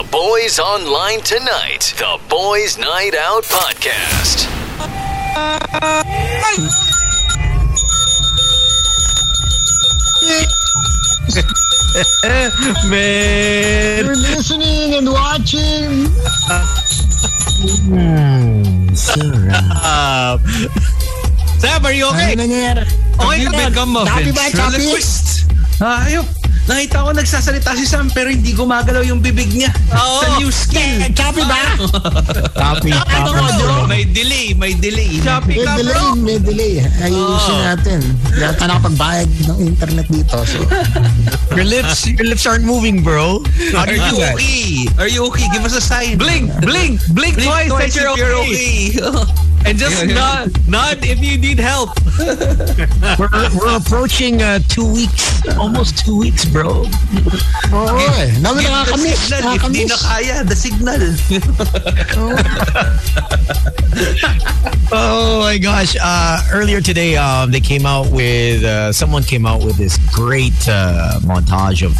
The Boys Online Tonight. The Boys Night Out Podcast. Man. You're listening and watching. Uh, Sam, are you okay? Ano nangyayari? Okay you ka ba? become a Choppy ba? Choppy? ventriloquist? Ayop. Nakita ko nagsasalita si Sam pero hindi gumagalaw yung bibig niya. Oo. Sa new skin. Eh, Choppy ba? Copy, Ano copy. bro? May delay, may delay. Choppy May ka delay, bro. may delay. Ayusin natin. Hindi ako nakapagbayad ng internet dito. So, Your lips, your lips aren't moving, bro. How Are you okay? Are you okay? Give us a sign. Blink, blink, blink, Blink twice, twice that if you're you're okay. okay. And just Yeah, yeah. nod, nod if you need help. We're, we're approaching uh, two weeks, almost two weeks, bro. oo eh. Dami Give the nakakamiss. signal. If di Nakakamiss. na kaya, the signal. Oh my gosh! Uh, earlier today, um, they came out with uh, someone came out with this great uh, montage of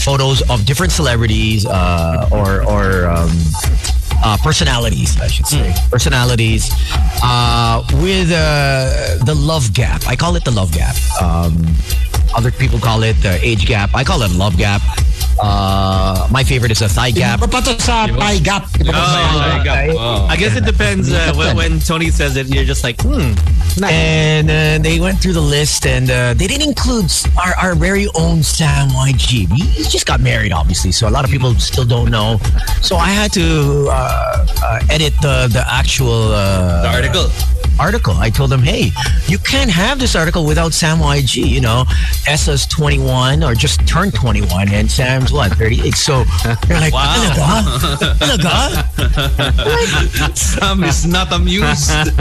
photos of different celebrities uh, or or um, uh, personalities, I should say, personalities uh, with uh, the love gap. I call it the love gap. Um, other people call it the age gap. I call it love gap. Uh, my favorite is a thigh gap. Iba pa to sa pie gap. Iba pa to sa Oh, pie gap. Oh. I guess it depends uh, when, when Tony says it. You're just like, hmm. And uh, they went through the list and uh, they didn't include our, our very own Sam YG. He just got married, obviously, so a lot of people still don't know. So I had to uh, uh, edit the, the actual uh, The article. Article. I told them, hey, you can't have this article without Sam YG. You know, Essa's 21 or just turned 21 and Sam's what, 38. So they're like, Wow. talaga? Talaga? Sam is not amused.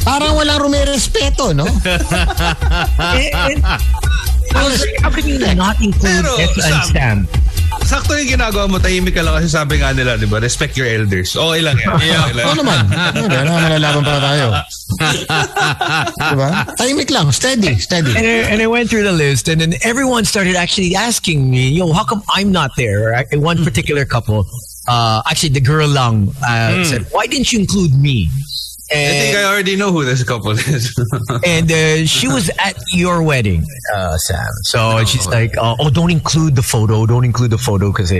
Parang walang rumirespeto, no? And- and I was like, how can you not include Pero, Essa and Sam, Sam? Sakto yung ginagawa mo, tahimik ka lang kasi sabi nga nila, di ba? Respect your elders. Okay lang yan. Oo naman. Ano, ano, nalalaban pa tayo. diba? Tahimik lang. Steady, steady. And I, and I went through the list, and then everyone started actually asking me, "Yo, how come I'm not there?" Right? One particular couple, uh, actually the girl lang, uh, said, "Why didn't you include me?" I think I already know who this couple is. and uh, she was at your wedding, uh, Sam. So she's like, uh, "Oh, don't include the photo. Don't include the photo because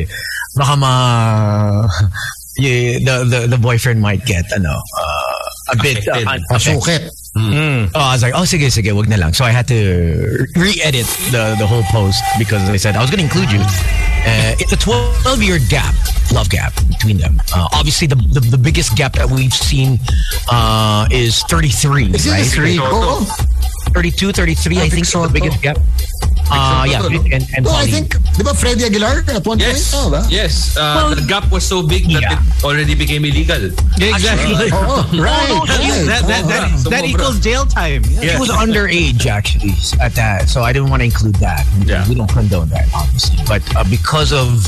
baka ma, yeah, the, the the boyfriend might get ano, uh, a bit uh, Affected. Affected." Masukit. Oh, I was like, oh, sige, sige, wag na lang. So I had to re-edit the, the whole post because I said I was going to include you. Uh, it's a 12-year gap, love gap between them. Uh, obviously, the, the the biggest gap that we've seen uh, is 33, Is it right? a 32, 33, I Ah, think is the biggest gap. Uh, yeah, no? and, and Oh, I think, di ba Freddie Aguilar at one yes. point? Oh, ba? Yes. Uh, the gap was so big that Yeah. it already became illegal. Exactly. Oo, right. Oh, right. that, that, that, Oh, that sumobra. equals jail time. He was underage actually at that, so I didn't want to include that. Yeah. We don't condone that, obviously. But uh, because of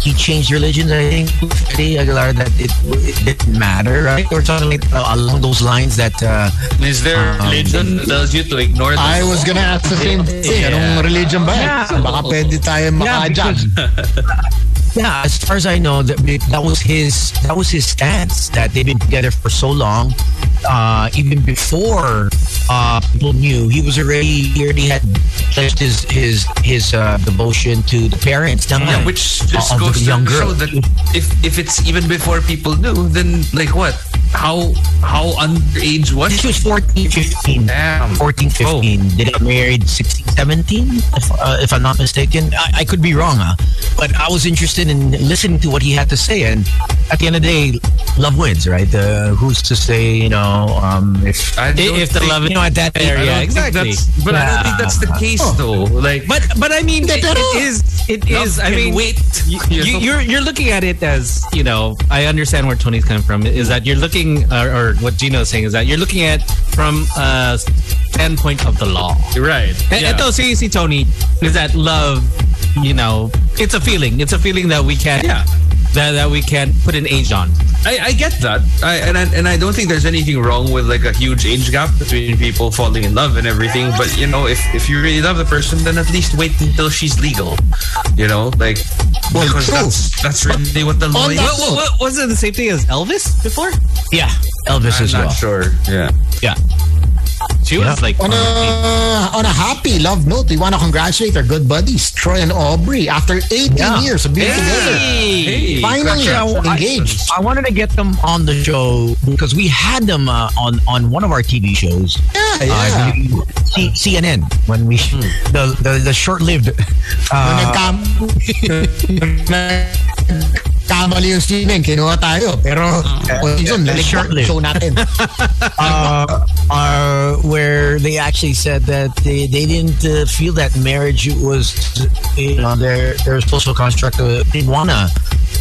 he changed religions, I think Freddie Aguilar that it, it didn't matter, right, or something like uh, along those lines. That uh, Is there Um, religion that tells you to ignore the I was gonna ask the same thing. Anong religion ba? Yeah. Baka pwede tayo maka-judge. yeah, as far as I know, that that was his that was his stance that they've been together for so long. Uh, even before uh, people knew, he was already he already had pledged his his his uh, devotion to the parents. Yeah, which just goes to young show girl. that if if it's even before people knew, then like what? How how underage was She was 14, 15. Damn. 14, 15. They got married 16, 17, if, uh, if I'm not mistaken. I, I could be wrong, huh? But I was interested in listening to what he had to say. And at the end of the day, love wins, right? Uh, who's to say, you know, um, if, If the love you know, at that area, Yeah, exactly. that's- but I don't think that's the case though. Like, But but I mean, it, it is it is. I mean, wait. you, you, you're you're looking at it as you know. I understand where Tony's coming from. Is that you're looking, or, or what Gino is saying is that you're looking at from a standpoint of the law. right. And Yeah. Ito, si, si Tony, is that love, you know, it's a feeling. It's a feeling that we can't, Yeah. that, that we can't put an age on. I, I get that, I, and I, and I don't think there's anything wrong with like a huge age gap between people falling in love and everything. But you know, if if you really love the person, then at least wait until she's legal. You know, like Well, because true. that's that's really what the law is. that What, what, what, wasn't it the same thing as Elvis before? Yeah, Elvis I'm as not well. sure. Yeah. Yeah. She was like, On a, on a happy love note, we want to congratulate our good buddies, Troy and Aubrey, after 18 Yeah. years of being together. Hey, Finally, Actually, I- engaged. I wanted to get them on the show because we had them uh, on on one of our TV shows. Yeah, Uh, yeah. believe C- CNN when we the the, the short-lived uh, nagkam- Kamali yung streaming, kinuha tayo. Pero, uh, yun, laligpak short-lived. show natin. uh, uh, where they actually said that they, they didn't uh, feel that marriage was you know their their social construct. Uh, they wanna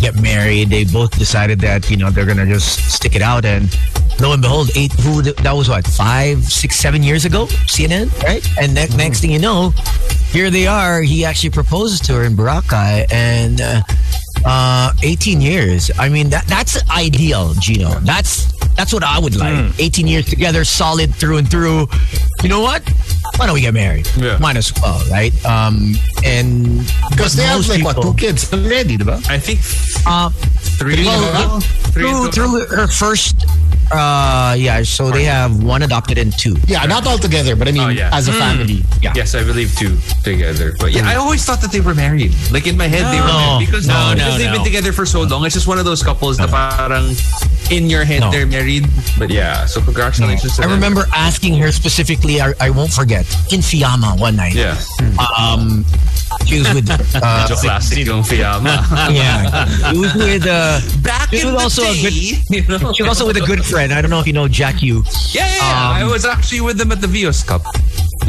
get married. They both decided that you know they're gonna just stick it out and. Lo and behold, eight. Who that was what five, six, seven years ago? CNN, right? And ne- next thing you know, here they are. He actually proposes to her in Boracay, and uh, uh, 18 years. I mean, that that's ideal, Gino. That's that's what I would like. 18 years together, solid through and through. You know what? Why don't we get married? Yeah. Might as well, right? Um, and Because they have most like, what, two kids already, di ba? I think Uh, three. well, three through, through her first, uh, yeah. So they have one adopted and two. Yeah, not all together, but I mean, Oh, yeah. as a family. Yeah. Yes, I believe two together. But yeah, I always thought that they were married. Like in my head, they were married because, No, because no, they've been together for so long. It's just one of those couples that parang in your head No. they're married. But yeah, so congratulations to I them. remember asking her specifically. I, I won't forget in Fiamma one night. Yeah. Um, she was with. Uh, Medyo classic yung Fiamma. yeah, it was with. Uh, Back This in was the also a good- you know? she was also with a good friend. I don't know if you know Jack Yu. Yeah, yeah, yeah. I Um, was actually with them at the Vios Cup.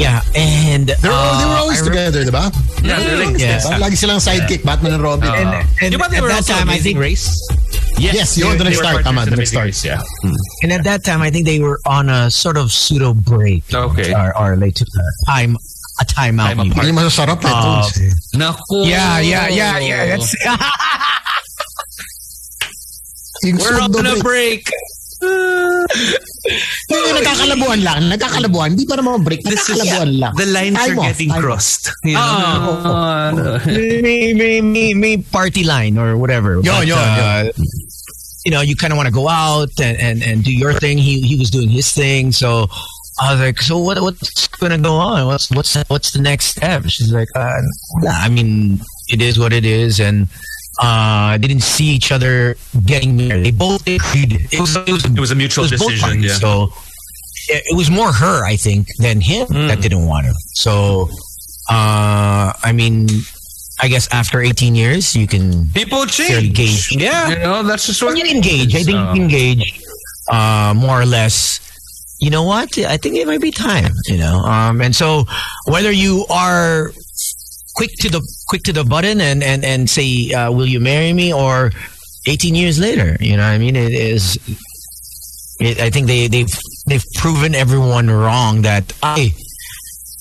Yeah, and They were, they were uh, always I together, di ba? Yeah, they're like Yeah. Diba? Lagi silang sidekick, Batman and Robin. And, and Di ba at that also time, I think, Race? yes, yun, the They next were start. partners Tama, in the the next Amazing start. Race, Yeah. and at that time, I think they were on a sort of pseudo break. Okay. Or, or they took a time, a timeout. Time maybe. apart. Hindi masasarap eh. Uh. Naku. Yeah, yeah, yeah, yeah. That's We're on a break. break. Yung nagkakalabuan lang, nagkakalabuan. Hindi pa naman break, This is nagkakalabuan lang. the lines Time are off, getting time off. crossed. You know? may, may, may, may party line or whatever. Yo, But, yo, uh, You know, you kind of want to go out and, and, and do your thing. He he was doing his thing, so I was like, so what what's gonna go on? What's what's what's the next step? She's like, uh, nah, I mean, it is what it is, and uh, didn't see each other getting married. They both agreed. It was it was, It was a mutual it was decision, yeah. So it, was more her, I think, than him that didn't want her. So, uh, I mean, I guess after 18 years, you can People change. gauge. Yeah. You know, that's just what you engage, I think So- you engage uh, more or less. You know what? I think it might be time. You know, um, and so whether you are quick to the quick to the button and and and say, uh, "Will you marry me?" or 18 years later, you know, I mean, it is. It, I think they they've they've proven everyone wrong that ay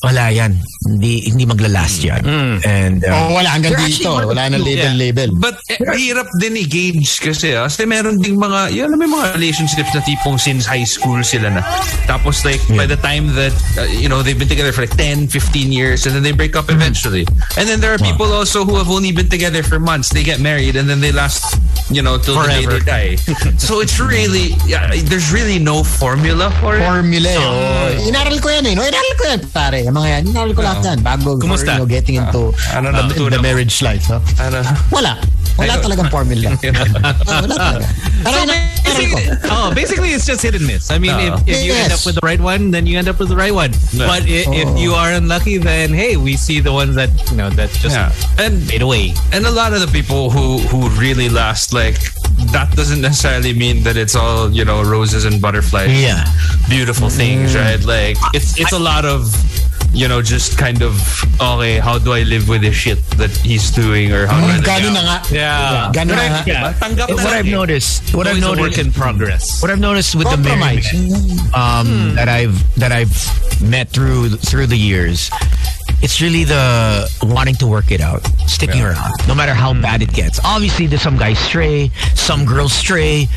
wala yan hindi hindi maglalast yan and uh, Oh, wala hanggang dito. Wala the na few- label, label. But eh, hirap din i-gauge kasi ah. Kasi meron ding mga, yun, may mga relationships na tipong since high school sila na. Tapos like, by the time that, uh, you know, they've been together for like 10, 15 years and then they break up eventually. And then there are people also who have only been together for months. They get married and then they last, you know, till Forever. the day they die. so it's really, yeah, there's really no formula for it. Formula. Oh. Inaral ko yan eh. No? Inaral ko yan, pare. Yung mga yan. Inaral ko lahat yan. Bago Kumusta? you know, getting into Ano the, natutunan the marriage life. No? Ano? Wala. Wala Ayun. talagang formula. Ah, wala talaga. Pero So basically, oh, basically it's just hit and miss. I mean, if, Oh. if you end up with the right one, then you end up with the right one. Yeah. But i- if you are unlucky, then hey, we see the ones that you know that just Yeah. And fade away. and a lot of the people who who really last like that doesn't necessarily mean that it's all you know roses and butterflies Yeah. beautiful things right like it's it's a lot of you know just kind of okay how do I live with this shit that he's doing or how do I live na nga. Yeah. Gano'n na nga. Yeah. Tanggap na what I've noticed what I've Always a work noticed in progress. what I've noticed with the Compromise. married um, that I've that I've met through through the years, it's really the wanting to work it out, sticking around, no matter how bad it gets. Obviously, there's some guys stray, some girls stray,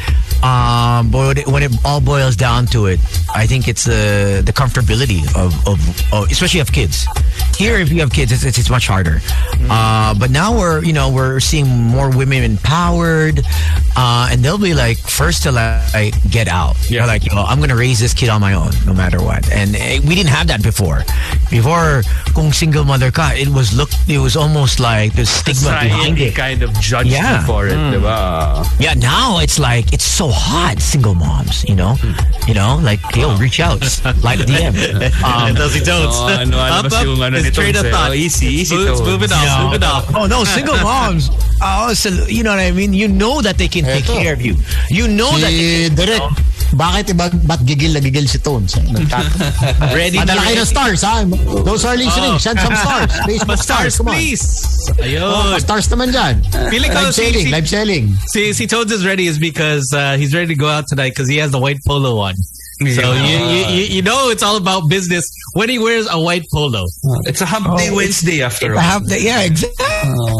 Um, but when it all boils down to it, I think it's the the comfortability of, of, of especially of kids. Here, if you have kids, it's, it's, it's much harder. Uh, but now we're you know we're seeing more women empowered, uh, and they'll be like first to like get out. Yeah. They're like, yo, I'm gonna raise this kid on my own, no matter what. And eh, we didn't have that before. Before, kung single mother ka, it was look, it was almost like the stigma behind it. kind of judged Yeah. for it, diba? Yeah, now it's like it's so hot, single moms. You know, you know, like yo, reach out, like a DM. Um, Those he don't. Oh, ano, up, alabas up. yung ano His train of sir. thought. Oh, easy, easy It's to- moving off. Yeah. Moving off. Oh no, single moms. Oh, so, you know what I mean. You know that they can take care of you. You know that. Si They Direk, bakit iba, ba't gigil na gigil si Tones? Ready Padala to kayo ng stars, ha? Those are listening. Send some stars. Facebook stars, Stars, please. Oh, Ayun. stars naman dyan. Feeling Live si- selling, si- live selling. See, see, Toads is ready is because uh, he's ready to go out tonight because he has the white polo on. So you, you, you, you know it's all about business when he wears a white polo. It's a hump day Wednesday after I all. have the, yeah, exactly.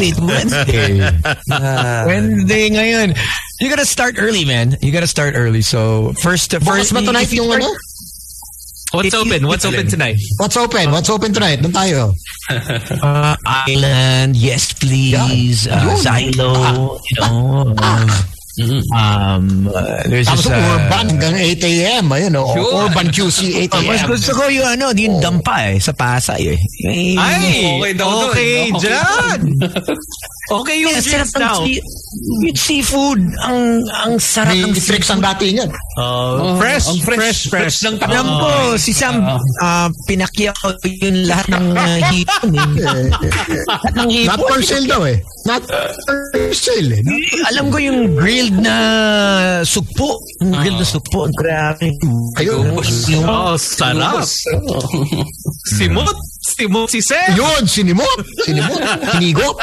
It's Wednesday. Wednesday ngayon. You gotta start early, man. You gotta start early. So first, Bukas first ba tonight if you yung ano? What's open? What's open tonight? What's open? What's open tonight? Doon tayo. Uh, Island, yes please. Uh, Yun. Xylo, you know. Um, um, uh, there's Tapos this, uh, Urban hanggang 8 a.m. Ayun, oh. Sure. Urban QC 8 Oh, mas a.m. gusto ko yung ano, yung dampa eh, sa Pasay eh. Eh, Ay, Okay daw doon, okay, no? dyan. Okay yung ang sarap ng yung seafood. Ang ang sarap May ng tricks ang seafood. dating yan. Uh, fresh, ang fresh, fresh, fresh. fresh ng tao. Alam ko, si Sam, uh, pinakyaw yung lahat ng uh, hipon eh. lahat ng hipon. Not for sale daw eh. Not for sale eh. Alam ko yung grilled na sugpo. Yung grilled na sugpo. Grabe. Ayun. Oh, sarap. Simot. Simot si Seth. Yun, sinimot. Sinimot. Hinigo.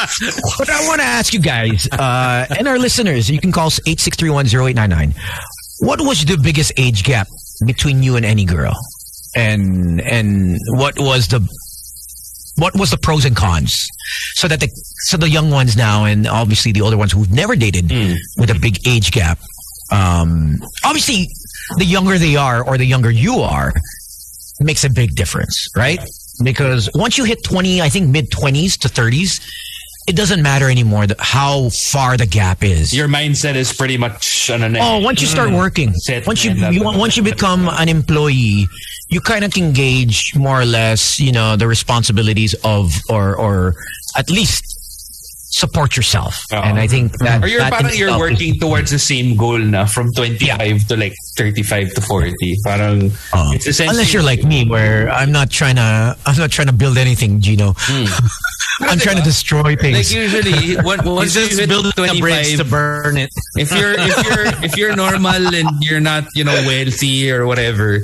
But I want to ask you guys, uh, and our listeners, you can call us 863108999. What was the biggest age gap between you and any girl? And and what was the what was the pros and cons? So that the so the young ones now and obviously the older ones who've never dated with a big age gap. Um, obviously, the younger they are or the younger you are makes a big difference, right? Because once you hit 20, I think mid 20s to 30s, it doesn't matter anymore how far the gap is. Your mindset is pretty much ano na oh, once you start mm. working, Set once you, you once you become an employee, you kind of can gauge more or less, you know, the responsibilities of or or at least support yourself. Oo. And I think mm-hmm. that Or you're that parang you're itself is- working towards the same goal na from 25 to like 35 to 40. Parang Oh. it's essentially Unless you're like me, where I'm not trying to, I'm not trying to build anything, Gino. Hmm. I'm trying to destroy like things. usually when, once He's you just hit building a bridge 25 to burn it. if you're if you're if you're normal and you're not you know wealthy or whatever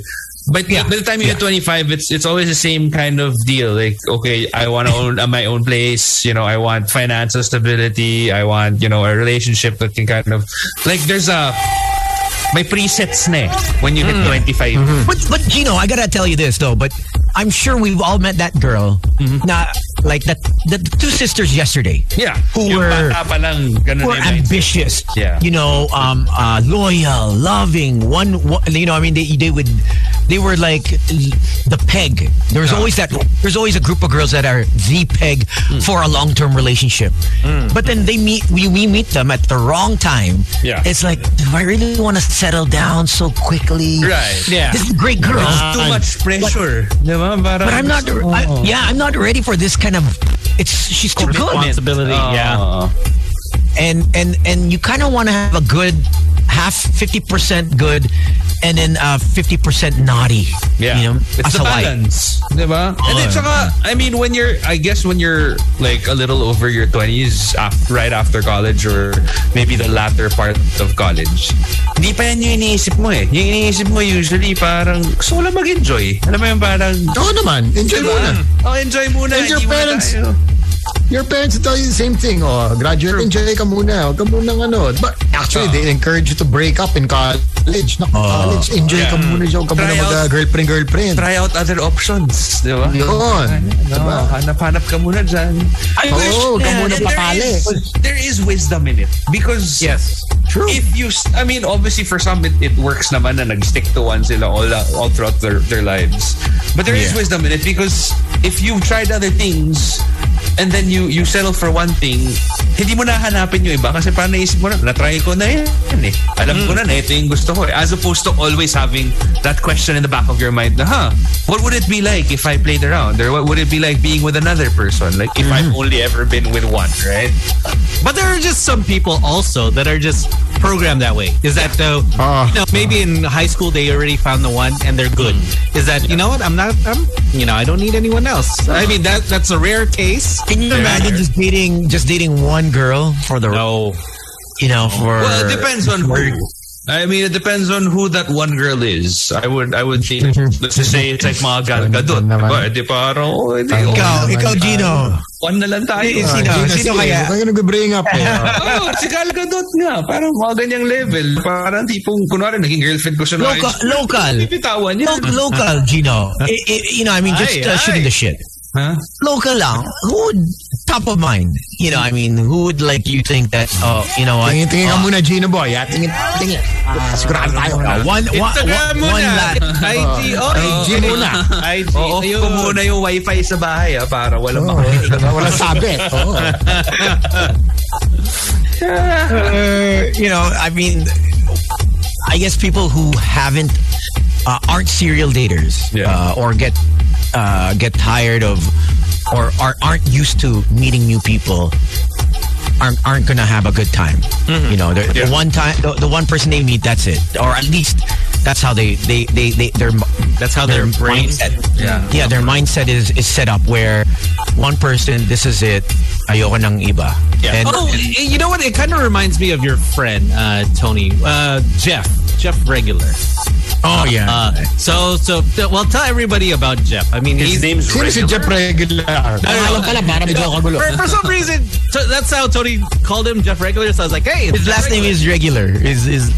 but Yeah. by the time you hit 25 it's it's always the same kind of deal like okay i want to own my own place you know i want financial stability i want you know a relationship that can kind of like there's a may presets na eh when you hit 25 But but Gino, I gotta tell you this though. But I'm sure we've all met that girl. Na like that the, two sisters yesterday. yeah Who yung were- pa lang ganun Who are ambitious. Yeah. You know, um, uh, loyal, loving. One, one, you know, I mean, they they would, they were like the peg. There's always that. There's always a group of girls that are the peg Hmm. for a long term relationship. But then they meet. We we meet them at the wrong time. Yeah. It's like, do I really want to settle down so quickly? Right. Yeah. This is a great girl. too much pressure diba? Parang- But I'm not. I, yeah, I'm not ready for this kind of. It's she's too good, Responsibility. Yeah. Oh. and and and you kind of want to have a good half fifty percent good, and then uh fifty percent naughty. Yeah. you know, it's the balance. Diba? And then, saka, I mean, when you're, I guess when you're like a little over your 20s, af- right after college or maybe the latter part of college, hindi pa yan yung iniisip mo eh. Yung iniisip mo usually parang gusto ko lang mag-enjoy. Alam mo yung parang, Oo naman. Enjoy diba? muna. Oh, enjoy muna. And your muna parents- tayo. Your parents will tell you the same thing. Oh, graduate, enjoy ka muna. Huwag ka muna ano. But actually, they encourage you to break up in college. Na, college, enjoy ka muna dyan. Huwag ka muna Try out. mag-girlfriend, girlfriend. Try out other options, di ba? Yun. No, hanap-hanap ka muna dyan. I Oo, wish, ka muna there papali. is- There is wisdom in it. Because Yes. True. if you, I mean, obviously for some it, it works naman na nag-stick to one sila all, all throughout their, their lives. But there is Yeah. wisdom in it because if you've tried other things and then you you settle for one thing, hindi mo na hanapin yung iba kasi parang naisip mo na, na-try ko na yan eh. Alam ko na na ito yung gusto ko eh. As opposed to always having that question in the back of your mind na, huh, what would it be like if I played around? Or what would it be like being with another person? Like if I've only ever been with one, right? But there are just some people also that are just programmed that way. Is that though? Ah. you know, maybe in high school they already found the one and they're good. Is that you know what? I'm not. I'm. You know, I don't need anyone else. I mean, that that's a rare case. Can you imagine just dating just dating one girl for the No. you know for Well, it depends on who. I mean, it depends on who that one girl is. I would, I would think. Let's just say it's like mga Gal Gadot. naman. Diba? Di parang, oh, hindi. Ikaw, naman ikaw Gino. One na lang tayo. Eh, Ah, sino? Gina, Sino sige, kaya? Huwag ka nag-bring up eh. oh, si Gal Gadot nga. Parang mga ganyang level. Parang tipong, kunwari, naging girlfriend ko siya. Local, local, Bibitawan niya. Local, Gino. I- I- you know, I mean, just Ay, uh, shooting ay. the shit. Huh? Local lang. Who would top of mind? You know, I mean, who would like you think that? Oh, you know what? Tingin-tingin ka Uh, muna, Gino Boy. Ah, tingin, tingin. Ah, sigurado tayo. uh, one, one, Instagram one, one muna. lad. IG. Oh, IG muna. IG. Oo, Ayun. ko muna yung wifi sa bahay ah, para walang Oh, makakita. wala sabi. Oh. Uh, you know, I mean, I guess people who haven't uh, aren't serial daters Yeah. uh, or get uh, get tired of or are, aren't used to meeting new people aren't aren't gonna have a good time. You know, the, the one time the, the one person they meet, that's it, or at least that's how they they they, they their That's how their brain. mindset. Yeah. Yeah, their mindset is is set up where one person, this is it. Ayoko ng iba. Yeah. And, oh, y- you know what? It kind of reminds me of your friend uh, Tony, uh, Jeff, Jeff Regular. oh yeah. Uh, so, so, well, tell everybody about Jeff. I mean, His he's, name's Sino si Jeff Regular? Alam pala, para medyo kagulo. for, for some reason, so that's how Tony called him Jeff Regular. So I was like, hey, it's His last name is regular. Is is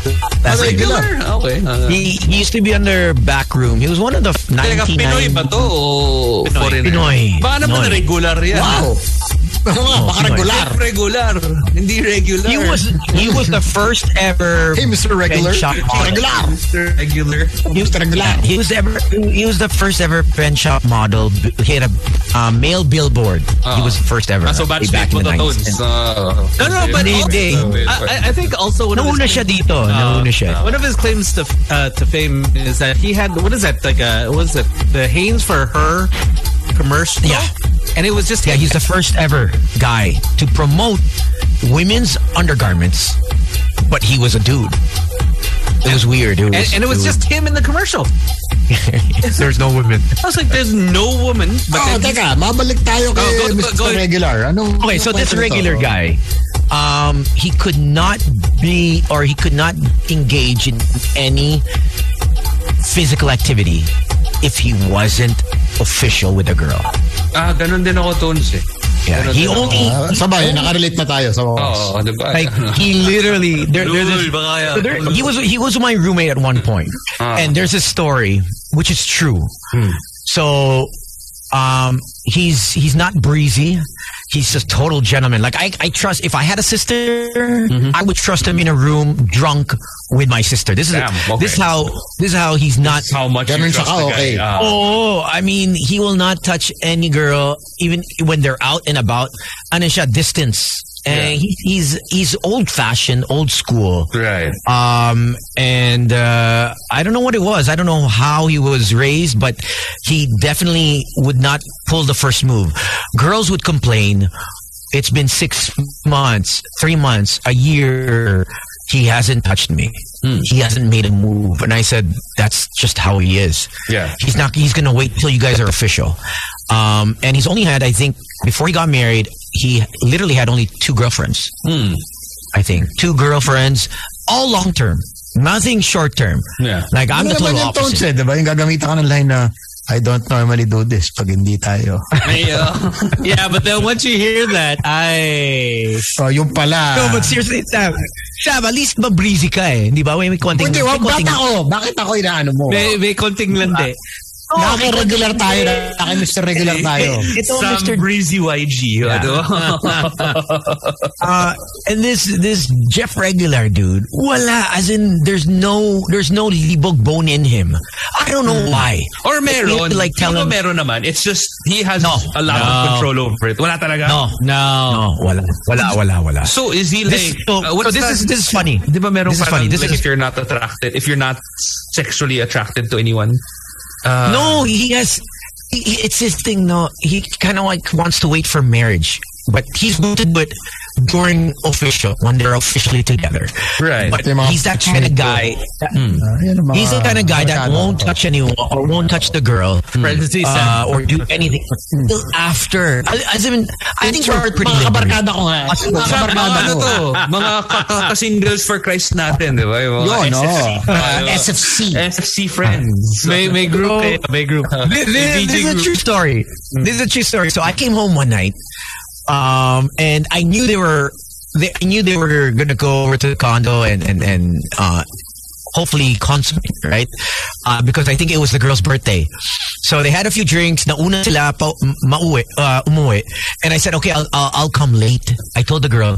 last name. Regular. Okay. Uh, He, he used to be under back room. He was one of the f- Teka, 99 Pinoy ba to o Pinoy. foreigner? Pinoy. Baka naman Pinoy. regular yan. Wow. Oo nga, baka regular. Regular. Hindi regular. He was he was the first ever Hey, Mr. Regular. Penshoppe model. Regular. regular. He was, Mr. Regular. he was ever he was the first ever Penshoppe model. He had a uh, male billboard. He was the first ever. Ah, so way batchmate back in the to 90s. Uh, No, no, but Hindi, also. I, I- I think also one of his siya dito. Nauna siya. One of his claims to uh, to fame is that he had what is that like a what was it the Hanes for her commercial? Yeah. and it was just Yeah, he's the first ever guy to promote women's undergarments, but he was a dude. It was weird. It was, and, and it was just him in the commercial. there's no women. I was like, there's no woman. But Oh, then teka, mabalik tayo kay go- go- Mr. go- Regular. Ano? Okay, so this regular nito? guy, um, he could not be or he could not engage in any physical activity if he wasn't official with a girl. Ah, ganun din ako Tones eh. Yeah, Ganun he only Ah, sabay, nakarelate na tayo sa mga Oo, like he literally there, there's this, Lul, so there, he was he was my roommate at one point, and there's a story which is true. So, um, he's he's not breezy. He's a total gentleman. Like I, I trust if I had a sister, I would trust him in a room drunk with my sister. This is Damn, okay. this is how this is how he's not. How much Ganun you trust the guy. okay. Ah. Oh, I mean, he will not touch any girl, even when they're out and about. Ano siya, distance. And he, he's he's old fashioned, old school. Right. Um, and uh, I don't know what it was. I don't know how he was raised, but he definitely would not pull the first move. Girls would complain. It's been six months, three months, a year. He hasn't touched me. He hasn't made a move. And I said, that's just how he is. Yeah. He's not, he's going to wait till you guys are official. Um, and he's only had, I think, before he got married, he literally had only two girlfriends. I think. Two girlfriends, all long term. Nothing short term. Yeah. Like I'm Ano the naman total yung tones opposite. di ba? Yung gagamitan ka ng line na I don't normally do this pag hindi tayo. Uh, yeah, but then once you hear that, I So, yung pala. No, but seriously, Sam, Sam, at least ba-breezy ka eh. Hindi ba? May, may konting... Hindi, wag konting- ako? Bakit ako inaano mo? may, may konting landi. Nakaka-regular tayo. Nakaka-Mr. Regular tayo. Ito, some Mr. breezy YG. ano? Uh, and this this Jeff Regular dude, wala. As in, there's no there's no libog bone in him. I don't know why. Or You have meron. to, like tell Siguro him. meron naman. It's just, he has No. a lot of control over it. Wala talaga. No, No. no, wala, wala, wala, wala. So is he like, This, so, uh, so this that? is this is funny. Di ba merong This is funny. This like is if you're not attracted, if you're not sexually attracted to anyone? Uh, no. He has. He, it's his thing. No, he kind of like wants to wait for marriage, but he's going to do during official when they're officially together. Right. But he's that kind of guy. that- hmm. Ah, yan ang mga He's the kind of guy that won't touch anyone or won't touch the girl hmm. Parentheses, uh, or do anything hmm. until after. I, as in, I think we're pretty Mga kabarkada ko nga. Mas- Mga kabarkada mga ano ko. to, mga ka- ka- ka-singles for Christ natin, di ba? Yung mga Yun, no. SFC, SFC. SFC friends. May, may group kayo. May group. This, this- this is a true story. This is a true story. So I came home one night, um, and I knew they were. They, I knew they were gonna go over to the condo and and and uh, hopefully consummate, right? Uh, because I think it was the girl's birthday. So they had a few drinks. Nauna sila pa mauwi, uh, umuwi. And I said, okay, I'll, I'll, I'll come late. I told the girl,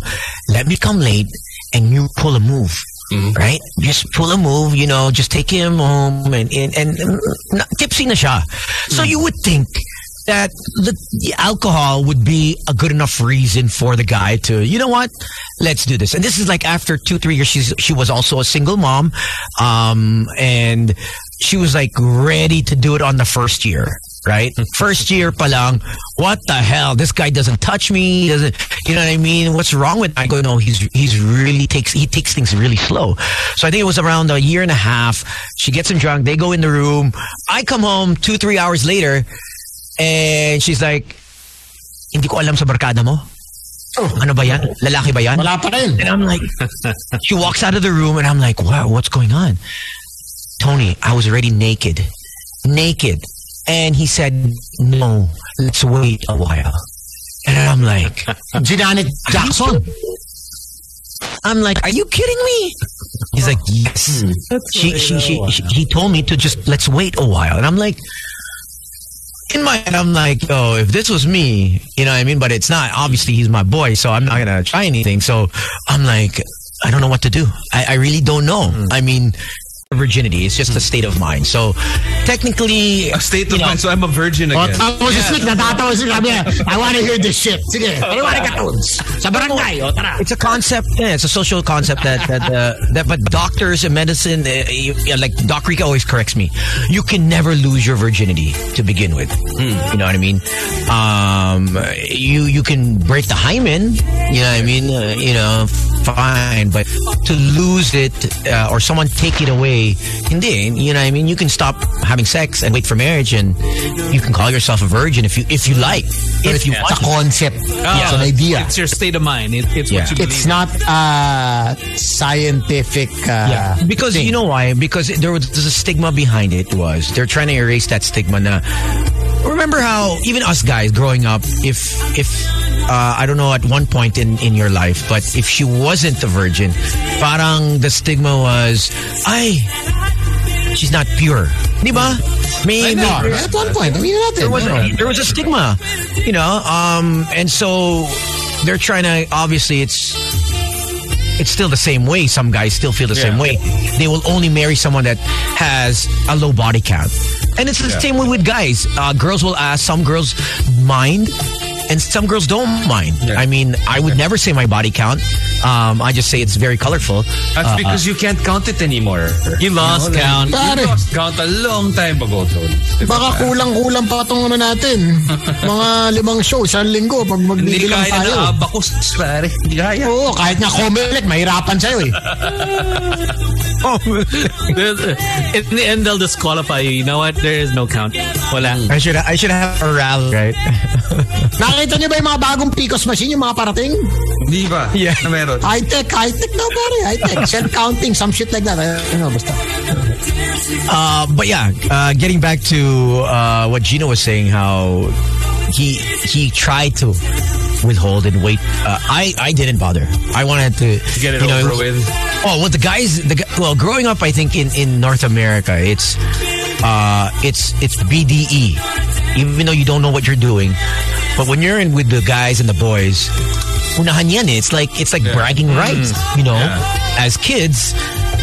let me come late and you pull a move. Right? Just pull a move, you know, just take him home and, and, and, and tipsy na siya. So you would think that the, the alcohol would be a good enough reason for the guy to, you know what, let's do this. And this is like after two, three years, she's, she was also a single mom. Um, and she was like ready to do it on the first year. Right? First year palang, what the hell? This guy doesn't touch me. Doesn't, you know what I mean? What's wrong with I go, no, he's, he's really takes, he takes things really slow. So I think it was around a year and a half. She gets him drunk. They go in the room. I come home two, three hours later and she's like, hindi ko alam sa barkada mo. Oh. Ano ba yan? Lalaki ba yan? Wala pa rin. And I'm like, she walks out of the room and I'm like, wow, what's going on? Tony, I was already naked. Naked. And he said, no, let's wait a while. And I'm like, Janet Jackson. I'm like, are you kidding me? He's like, yes. Hmm. She, she, she, she, he told me to just let's wait a while, and I'm like, in my head, I'm like, oh, if this was me, you know what I mean? But it's not. Obviously, he's my boy, so I'm not gonna try anything. So I'm like, I don't know what to do. I, I really don't know. Hmm. I mean, virginity is just a state of mind. So technically, A state you of know, mind. So I'm a virgin O, again. tapos si Slick, natatawa si sabi niya, I wanna hear this shit. Sige, paliwanag ka, Tones. Sa barangay, o tara. it's a concept. Yeah, it's a social concept that that uh, that. But doctors and medicine, uh, you, yeah, like Doc Rica always corrects me. You can never lose your virginity to begin with. You know what I mean? Um, you you can break the hymen. You know what I mean? Uh, you know, fine. But to lose it uh, or someone take it away, hindi. You know what I mean? You can stop having sex and wait for marriage, and you can call yourself a virgin if you if you like. If you It's a concept. Yeah. It's an idea. It's your state of mind. It, it's Yeah. what you believe. It's not a scientific uh, Because thing. you know why? Because there was there's a stigma behind it. Was they're trying to erase that stigma? Na, remember how even us guys growing up, if if uh, I don't know at one point in in your life, but if she wasn't a virgin, parang the stigma was, ay, she's not pure, di ba? May, may- At one point, I mean there was a, there was a stigma, you know. Um, and so they're trying to obviously it's it's still the same way. Some guys still feel the same way. They will only marry someone that has a low body count, and it's the same way with guys. Uh, girls will ask. Some girls mind. And some girls don't mind. I mean, I would never say my body count. Um, I just say it's very colorful. That's because you can't count it anymore. You lost count. Pare, You lost count a long time ago, Tol. baka kulang-kulang pa itong ano natin. Mga limang show, isang linggo, pag Hindi magbibilang kaya tayo. na abacus, pare. Hindi kaya. Oo, kahit nga Comelec, mahirapan sa'yo eh. In the end, they'll disqualify you. You know what? There is no count. Wala. I should I should have a rally, right? Nakita niyo ba yung mga bagong PCOS machine, yung mga parating? Hindi ba? Yeah. Meron. Ganun. High-tech, high-tech no, pare. High-tech. Self-counting, some shit like that. Ano, basta. Uh, but yeah, uh, getting back to uh, what Gino was saying, how he he tried to withhold and wait. Uh, I I didn't bother. I wanted to Get it you know, over with. Oh, well, the guys, the gu- well, growing up, I think in, in North America, it's uh, it's it's BDE. Even though you don't know what you're doing, but when you're in with the guys and the boys, unahan yan eh. It's like it's like bragging rights. You know, as kids.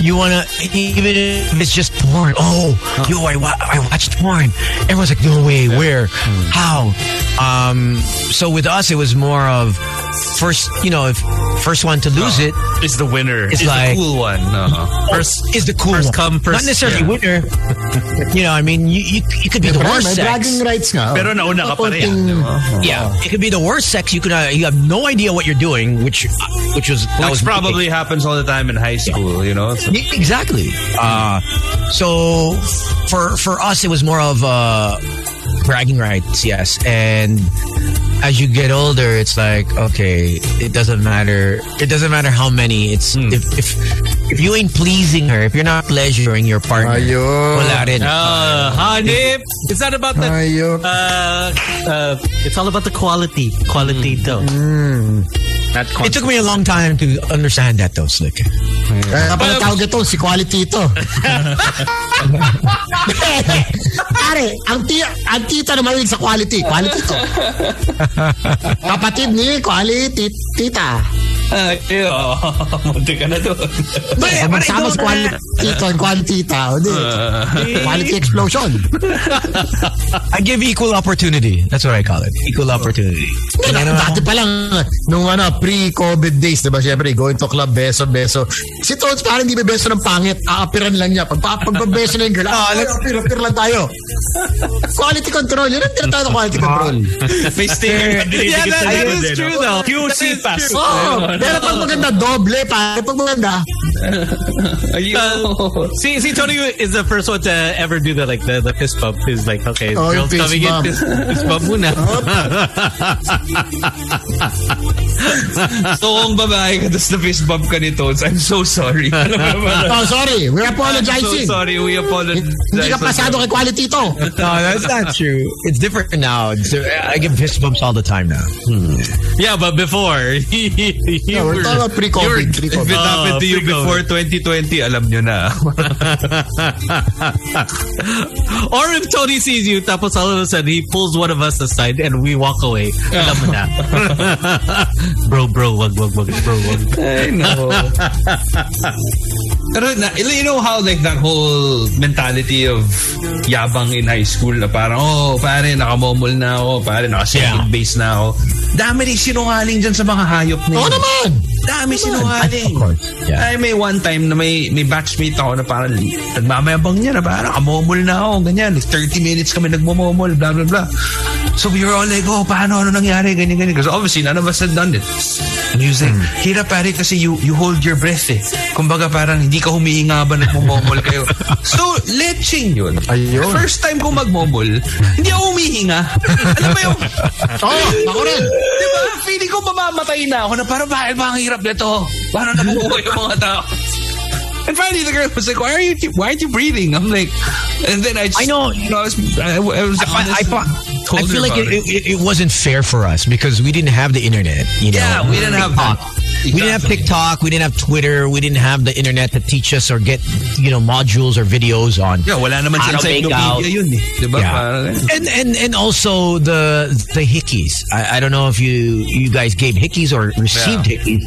You wanna even if it's just porn. Oh, yo, I, wa- I watched porn. Everyone's like, no way, where, how? Um, so with us, it was more of first, you know, if first one to lose it Is the winner. It's is like- the cool one. Uh-huh. First, is the cool first one. come, first- Not necessarily yeah. winner. you know, I mean, you, you, you could be the worst sex. bragging rights nga. oh. Pero nauna ka pa rin. Supporting- di ba? Yeah, it could be the worst sex. You could uh, you have no idea what you're doing, which which was that Which was probably happens all the time in high school, you know? So- exactly. Uh, so for for us, it was more of uh, bragging rights, yes. And as you get older, it's like okay, it doesn't matter. It doesn't matter how many. It's if if if you ain't pleasing her, if you're not pleasuring your partner, Ayun. wala rin. Uh, honey, it's not about the. Ayok. Uh, uh, it's all about the quality. Quality though. Not It took me a long time to understand that though, Slick. Pala tawag ito, si quality ito. Pare, ang, tia, ang tita na mahilig sa quality. Quality to. Kapatid ni quality tita. Ay, oh, munti ka na doon. Magsama sa quality tito and quality tita. Hindi. Quality explosion. I give equal opportunity. That's what I call it. Equal opportunity. Hindi, Ano, dati pa lang, nung ano, pre-COVID days, di ba? Siyempre, going to club, beso, beso. Si Toads parang hindi may beso ng pangit. Aapiran lang niya. Pag pagpabeso na yung girl, ah, let's- apir, apir lang tayo. quality control. Yun ang tinatawag na quality control. May sticker. Yeah, that, that is true though. QC pass. Oo. pero pag maganda, doble pa. Pag maganda, Uh, see, see, Tony is the first one to ever do the like the, the fist bump. He's like, okay, Oh, girls fist coming bump. in, fist, fist bump muna. So kung babae ka, tapos na fist bump ka ni Toads, I'm so sorry. Alam mo oh, sorry. We're I'm so apologizing. sorry. We apologize. Hindi ka pasado kay quality to. No, that's not true. It's different now. It's, I give fist bumps all the time now. yeah, but before, you Yeah, we're were- talking about pre-COVID. If it pre-COVID. happened to you pre-COVID. Before 2020, alam nyo na. or if Tony sees you, tapos all of a sudden he pulls one of us aside and we walk away. Alam mo na. bro, bro, wag, wag, wag, bro, wag. I know. Pero na, you know how like that whole mentality of yabang in high school na parang, oh, pare, nakamomol na ako, pare, naka-second Yeah. base na ako. Dami rin sinungaling dyan sa mga hayop na Oo yun. naman. Dami sinungaling. Of course, yeah. Ay, may one time na may may batchmate ako na parang nagmamayabang niya na parang kamomol na ako, ganyan. Like 30 minutes kami nagmomomol, blah, blah, blah. So we were all like, oh, paano, ano nangyari, ganyan, ganyan. Because obviously, none of us had done it. Was like, hirap pare kasi you, you hold your breath eh. Kumbaga parang hindi ka humihinga ba nagmomomol kayo. so, leching yun. Ayun. First time ko magmomol, hindi ako humihinga. Alam mo yung, Oo, oh, ako rin. Di ba? Feeling ko mamamatay na ako na parang bakit ba ang hirap nito? Paano nabubuhay yung mga tao? And finally, the girl was like, "Why are you? Why aren't you breathing?" I'm like, and then I just, I know. You know, I was, I, I was I, I, honest I, and told I feel like it, it, it wasn't fair for us because we didn't have the internet. You know, Yeah, we didn't have TikTok. That. We didn't have TikTok. We didn't have Twitter. We didn't have the internet to teach us or get you know modules or videos on. Yeah, wala naman How sa to encyclopedia out. yun eh. Di ba? Yeah. And and and also the the hickeys. I, I don't know if you you guys gave hickeys or received Yeah. hickeys,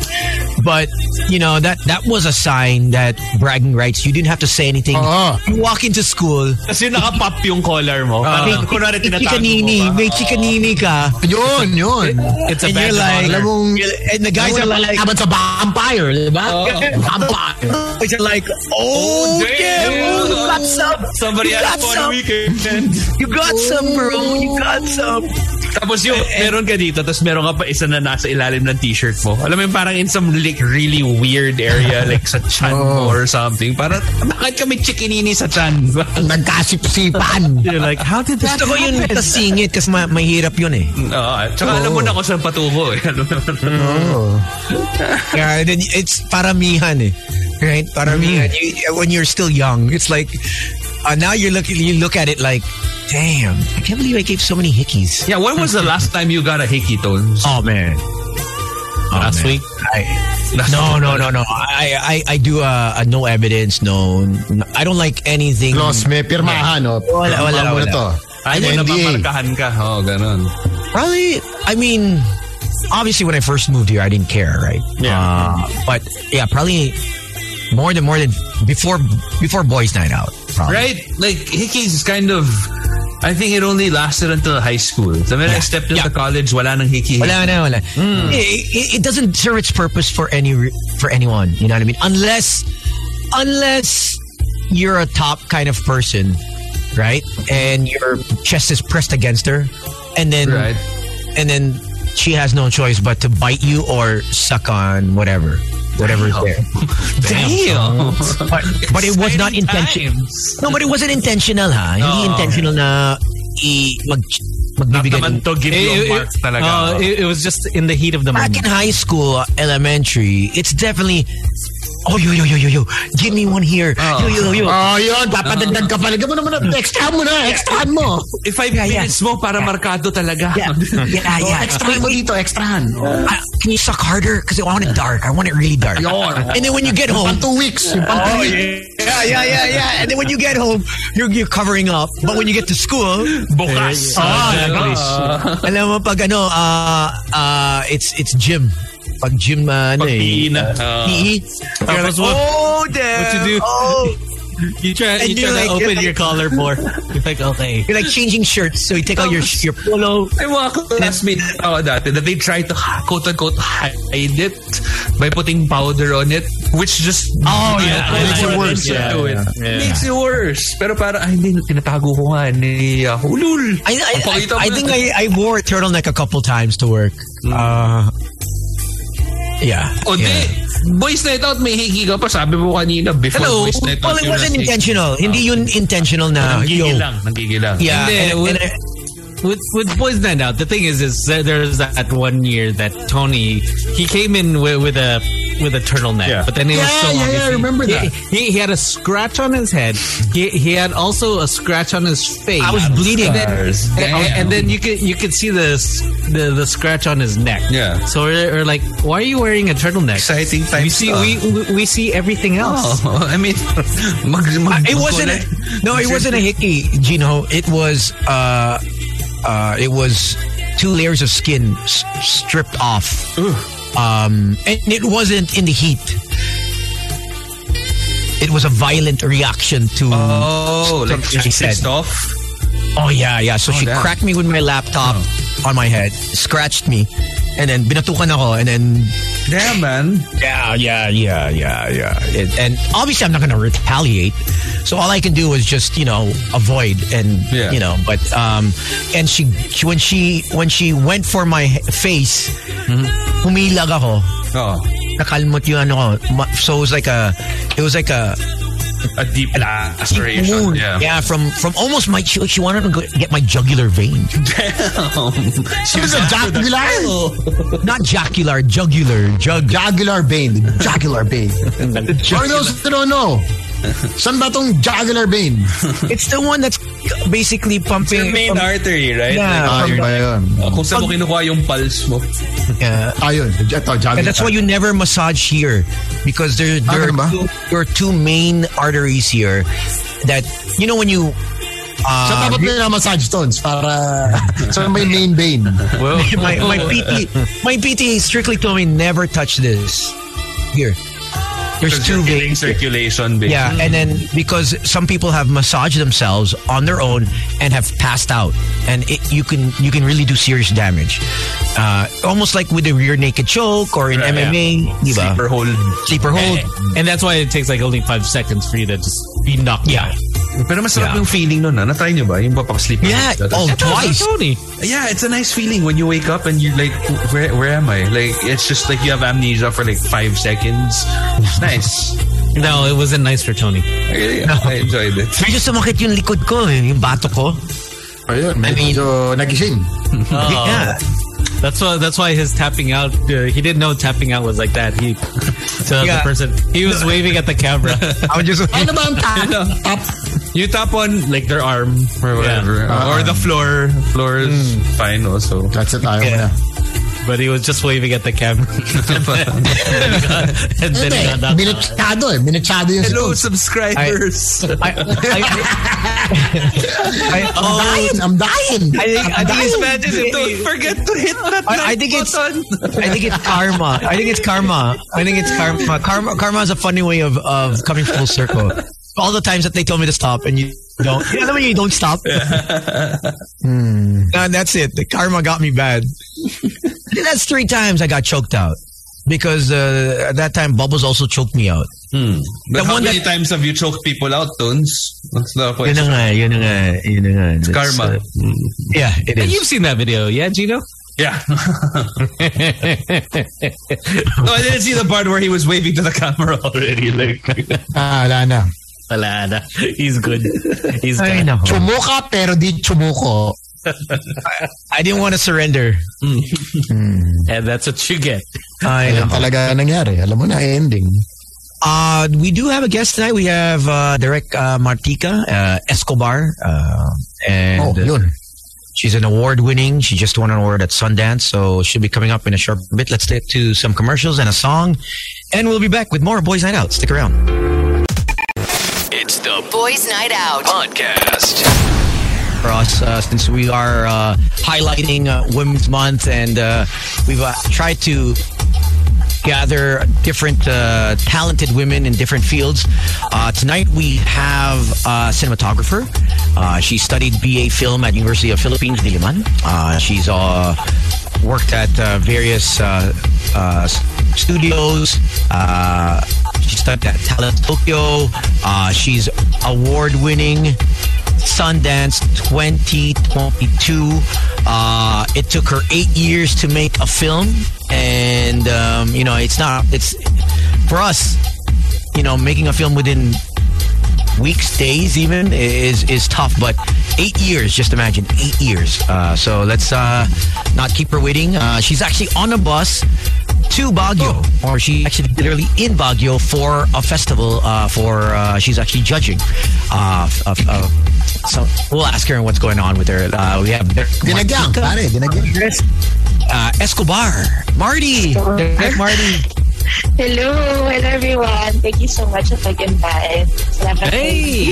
but you know that that was a sign that bragging rights. You didn't have to say anything. Oo. You walk into school. Kasi nakapop yung collar mo. Parang, kunwari May tinatago mo chikanini, ba? may chikanini ka. Yun, yun. It's a and badge you're of like, honor. Alam mong, you're- and the guys are like, laban sa vampire, di ba? Vampire. guys are like, oh, damn, you got some, Somebody you had got fun some, weekend. you got some, bro, you got some. Tapos yung, meron ka dito, tapos meron ka pa isa na nasa ilalim ng t-shirt mo. Alam mo yung parang in some like really weird area, like sa chan mo or something. Parang, bakit kami chikinini sa chan? Nagkasipsipan. You're like, how did that Gusto ko yun happen? kasingit kasi ma mahirap yun eh. Oo, tsaka alam mo na kung saan patungo eh. Mo naman. Oo. yeah, and then it's paramihan eh. Right? Paramihan. You, when you're still young, it's like uh, now you're looking you look at it like, damn, I can't believe I gave so many hickeys. Yeah, when was the last time you got a hickey, Tones? Oh man. Oh, Last man. week? I, no, no, no, no. I, I, I do a, a no evidence, no. I don't like anything. Los, may pirmahan, no? Wala, wala, Pirmahan mo wala. na. Ay, na NDA. mamarkahan ka. Oo, oh, ganun. Probably, I mean, obviously when I first moved here, I didn't care, right? Yeah. Uh, but yeah, probably more than more than before before boys' night out. Probably. Right? Like, hickeys is kind of... I think it only lasted until high school. The minute I stepped into Yeah. college, wala nang hickey. Wala na, wala. It, it, it doesn't serve its purpose for any for anyone. You know what I mean? Unless unless you're a top kind of person, right? And your chest is pressed against her, and then Right. and then she has no choice but to bite you or suck on whatever, whatever is there. Damn. But, but it was not intentional. No, but it wasn't intentional, ha? Hindi Oo. intentional na i mag magbibigay naman to give you a eh, eh, mark talaga. Eh, oh, it, it was just in the heat of the Back moment. Back in high school, uh, elementary, it's definitely, oh, yo, yo, yo, yo, yo, give me one here. Yo, yo, yo. Oh, yun. Papadagdag ka pala. Gawin mo naman. na- Extra mo na. Extra mo. If five Yeah, yeah. minutes mo para markado talaga. Yeah, yeah, Oh, yeah. extra mo dito. Extrahan. Oh. Uh, can you suck harder? Because I want it dark. I want it really dark. Yun. And then when you get home, Pang two weeks. Pang two weeks. yeah, yeah, yeah, yeah. And then when you get home, you're, you're covering up. But when you get to school, Bukas. Ah, exactly. alam mo pag ano, uh, uh, it's it's gym. Pag gym, uh, ano Pag eh, PE na. uh, PE. You're like, what- oh, damn. what you do? Oh. You try, And you try like- to open you're your collar more. You're like, okay. You're like changing shirts. So you take out your your polo. May mga classmates ako dati that they try to quote-unquote hide it by putting powder on it which just Oh, yeah. Makes Makes it worse. Yeah, Yeah, to it. yeah. Makes it worse. Pero para, ay hindi, tinatago ko nga ni uh, hulul. I I, Pakita I, I think I, I wore a turtleneck a couple times to work. Mm. Uh, yeah. O yeah. di, boys night out, may hiki ka pa. Sabi mo kanina, before Hello. boys night out. Well, it wasn't intentional. Hindi yun intentional na. Nanggigil yo. lang, nanggigil lang. Yeah. And- and I- with with boys night out the thing is is there's that one year that tony he came in with, with a with a turtleneck Yeah. but then it was so yeah, obvious yeah, I remember he, that. he, he had a scratch on his head he, he had also a scratch on his face I was bleeding. And, Damn. and then you could you could see the the, the scratch on his neck. Yeah. So we're, we're like, why are you wearing a turtleneck? Exciting We times see to, ah. we, we we see everything else. Oh, I mean, mag, mag, it wasn't. A, no, it wasn't a hickey, Gino. It was. Uh, uh, it was two layers of skin s- stripped off. Um, and it wasn't in the heat. It was a violent reaction to. Oh, like She said. pissed off? Oh yeah, yeah. So she damn. cracked me with my laptop on my head, scratched me, and then binatukan ako, and then Damn, man. yeah, yeah, yeah, yeah, yeah. It, and obviously, I'm not going to retaliate. So all I can do is just you know avoid and Yeah. you know. But um, and she, she when she when she went for my face, humilag ako. Oh, Nakalmot yung ano ko. So it was like a, it was like a a deep laceration. Ah, wound. Yeah. from from almost my. She, she wanted to go get my jugular vein. Damn. She was a after jugular? Oh. Not jocular, jugular, jug. Jugular vein. Jugular vein. For those who don't know, saan ba tong jugular vein? It's the one that's basically pumping. Your main pump- artery, right? Yeah. Ah, yun ba yun? Like, uh, kung saan mo kinukuha yung pulse mo. Yeah. Ah, yun. Ito, jugular. And that's why you never massage here because there, there, ganun ba? are two, there are two main arteries here that you know when you Sa uh, dapat massage stones para sa may main vein. my my PT my PT strictly told me never touch this here. There's Because two you're veins. circulation, basically. Yeah, and then because some people have massaged themselves on their own and have passed out, and it, you can you can really do serious damage, uh, almost like with a rear naked choke or in Yeah, MMA, di ba? Sleeper hold. Sleeper hold. And, and that's why it takes like only five seconds for you to just be knocked Yeah. out. Pero masarap Yeah. yung feeling nun, ah. Na-try nyo ba? Yung papaka-sleeper Yeah. hold. Oh, twice. Tony. Yeah, it's a nice feeling when you wake up and you're like, where where am I? Like, it's just like you have amnesia for like five seconds. It's nice. No, it wasn't nice for Tony. I, I enjoyed it. Medyo sumakit yung likod ko, eh, yung bato ko. Ayun, medyo nagising. Yeah. That's why. That's why his tapping out. Uh, he didn't know tapping out was like that. He to Yeah. the person. He was waving at the camera. I was just Ano ba ang tap? Tap. You tap on like their arm or whatever. or the floor. Floor is fine also. That's it, ayaw mo na. But he was just waving at the camera. and then he got knocked out. minutsyado eh. Minutsyado yung Hello, si subscribers. I, I, I, I'm oh, dying, I'm dying. I think, I think it's Imagine, don't forget to hit that I, I like think it's. I think it's karma. I think it's karma. I think it's karma. Karma karma is a funny way of, of coming full circle. All the times that they told me to stop and you don't. You know when you don't stop? And that's it. The karma got me bad. that's three times I got choked out. Because uh, at that time, Bubbles also choked me out. But The how one many that- times have you choked people out, Tones? That's the Yun question. nga, yun na nga, yun na nga. That's, Karma. uh, yeah, it is. You've seen that video, yeah, Gino? Yeah. no, I didn't see the part where he was waving to the camera already. Like, Ah, wala na. Wala na. He's good. He's I good. know. Chumuka pero di chumuko. I didn't want to surrender. And that's what you get. I know. Talaga nangyari. Alam mo na, ending. Uh, we do have a guest tonight. We have uh, Direk uh, Martika uh, Escobar, uh, and Oh, yun. she's an award-winning. She just won an award at Sundance, so she'll be coming up in a short bit. Let's get to some commercials and a song, and we'll be back with more Boys Night Out. Stick around. It's the Boys Night Out. podcast. for us uh, since we are uh, highlighting uh, Women's Month and uh, we've uh, tried to gather different uh, talented women in different fields. Uh, tonight we have a cinematographer. Uh, she studied BA film at University of Philippines, Diliman. Uh, she's uh, worked at uh, various uh, uh, s- studios. Uh, she studied at Talent Tokyo. Uh, she's award-winning Sundance 2022. Uh, it took her eight years to make a film, and um, you know, it's not. It's for us. You know, making a film within weeks, days, even is is tough. But eight years, just imagine eight years. Uh, so let's uh, not keep her waiting. Uh, she's actually on a bus to Baguio, or she actually literally in Baguio for a festival. Uh, for uh, she's actually judging. Uh, f- of- of- so we'll ask her what's going on with her. Uh, we have Dinagyang, pare, dinagyang. uh, Escobar, Marty, Marty. Hello, hello everyone. Thank you so much for pag-invite. Salamat Hey,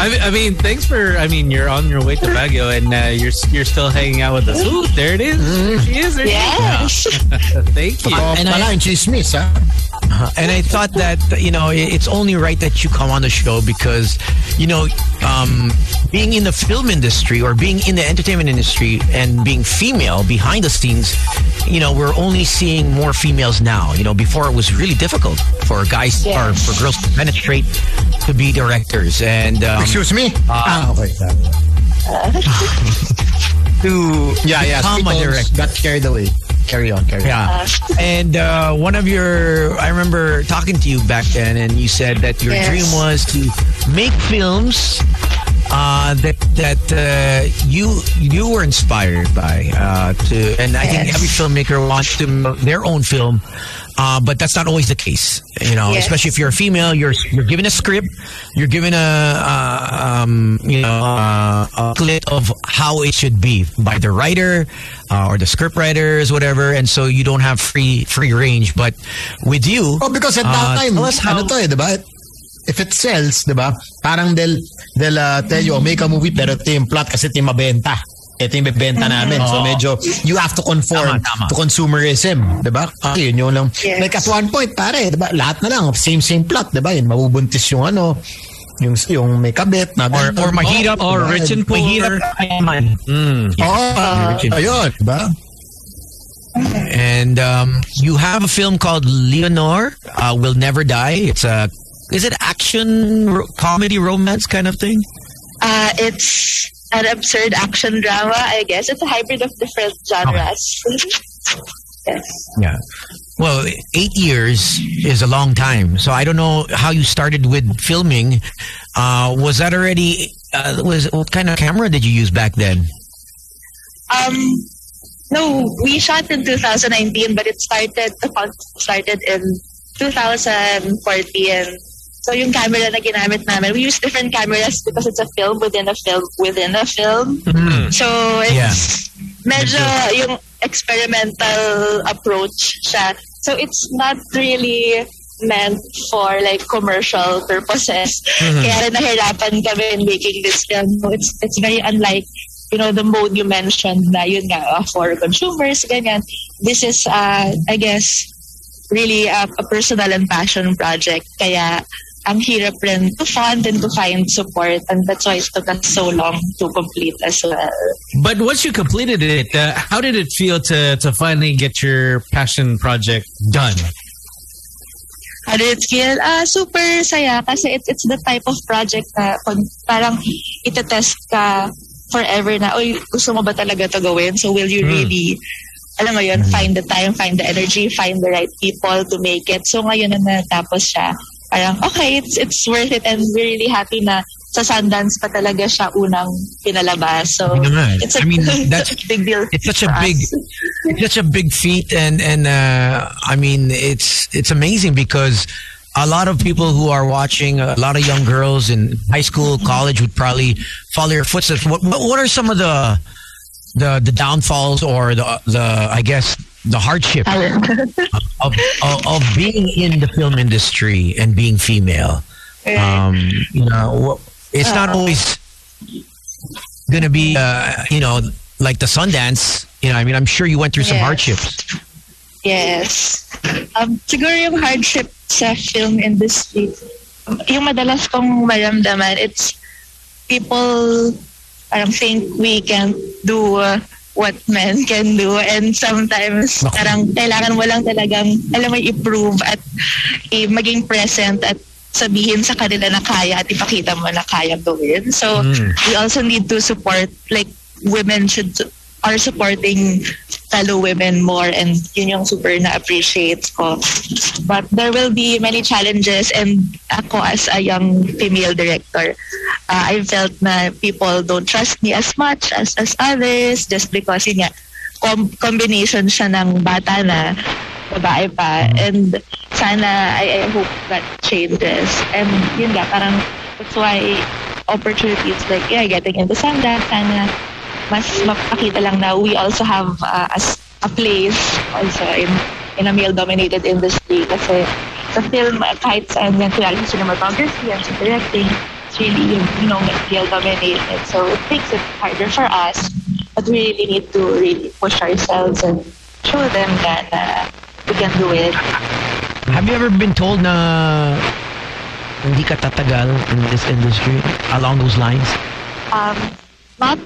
I, mean- I mean, thanks for. I mean, you're on your way to Baguio, and uh, you're you're still hanging out with us. Ooh, there it is. There she is. There she Yes. is. Thank you. And pala, I- yung chismis, ha? and I thought that you know it's only right that you come on the show because you know um, being in the film industry or being in the entertainment industry and being female behind the scenes, you know we're only seeing more females now. You know before it was really difficult for guys Yes. or for girls to penetrate to be directors and um, Excuse me? ah, okay. to Yeah, yeah. become a on- director. Got carried away. Carry on, carry on. Yeah. And uh, one of your, I remember talking to you back then, and you said that your Yes. dream was to make films uh, that that uh, you you were inspired by. Uh, to, and I think every filmmaker wants to make their own film. Uh, but that's not always the case, you know. Yes. Especially if you're a female, you're you're given a script, you're given a uh, um, you know uh, a clip of how it should be by the writer uh, or the script writers, whatever, and so you don't have free free range. But with you, Oh, because at uh, that time, tell us how. ano to eh, di ba? If it sells, di ba? Parang they'll, they'll uh, tell you, oh, make a movie pero ito yung plot kasi ito yung mabenta. Ito yung bebenta namin. So medyo, you have to conform Tama, tama. to consumerism. Di ba? Kasi yun yung lang. Yes. Like at one point, pare, di ba? Lahat na lang, same, same plot, di ba? Yun, mabubuntis yung ano, yung, yung may kabit na or, or mahirap Or diba? rich and poor. mahirap kayaman. Ah, Rich and- ayun, di ba? And um, you have a film called Leonore uh, Will Never Die. It's a is it action ro- comedy romance kind of thing? Uh, it's an absurd action drama, I guess. It's a hybrid of different genres. yes. Yeah. Well, eight years is a long time. So I don't know how you started with filming. Uh, was that already? Uh, was what kind of camera did you use back then? Um, No, we shot in 2019, but it started, the started in 2014. So yung camera na ginamit namin, we use different cameras because it's a film within a film within a film. So it's medyo yung experimental approach siya. So it's not really meant for like commercial purposes. Kaya rin nahirapan kami in making this film. So it's it's very unlike you know the mode you mentioned na yun nga uh, for consumers ganyan. This is uh, I guess really a, a personal and passion project. Kaya ang hirap rin to fund and to find support and that's why it took us so long to complete as well. But once you completed it, uh, how did it feel to to finally get your passion project done? How did it feel? Ah, super saya kasi it's, it's the type of project na kon- parang itetest ka forever na, oy, gusto mo ba talaga to gawin? So will you really, alam mo yun, find the time, find the energy, find the right people to make it. So ngayon na natapos siya, parang okay, it's, it's worth it and we're really happy na sa Sundance pa talaga siya unang pinalabas. So it's a, I mean, that's- a big deal. It's such a big, it's such a big feat, and and uh, I mean, it's it's amazing because a lot of people who are watching, a lot of young girls in high school, college would probably follow your footsteps. What what, what are some of the the the downfalls or the the I guess the hardship of, of of being in the film industry and being female? Um, you know, it's not always going to be, uh, you know, like the Sundance. You know, I mean, I'm sure you went through some Yes. hardships. Yes. Um, siguro yung hardship sa film industry, yung madalas kong maramdaman, it's people parang think we can do uh, what men can do. And sometimes parang kailangan mo lang talagang alam mo i-prove at i- maging present at sabihin sa kanila na kaya at ipakita mo na kaya gawin. So we also need to support like women should are supporting fellow women more and yun yung super na-appreciate ko. But there will be many challenges and ako as a young female director, uh, I felt na people don't trust me as much as as others just because yun nga, com- combination siya ng bata na babae pa and sana I, I hope that changes and yun nga parang that's why opportunities like yeah getting into Sundance sana mas mapakita lang na we also have uh, as a place also in in a male-dominated industry kasi sa film, kahit saan yan, kaya sa cinematography and sa directing, it's really, you know, male-dominated. So it makes it harder for us, but we really need to really push ourselves and show them that uh, we can do it. Have you ever been told na hindi ka tatagal in this industry along those lines? Um, not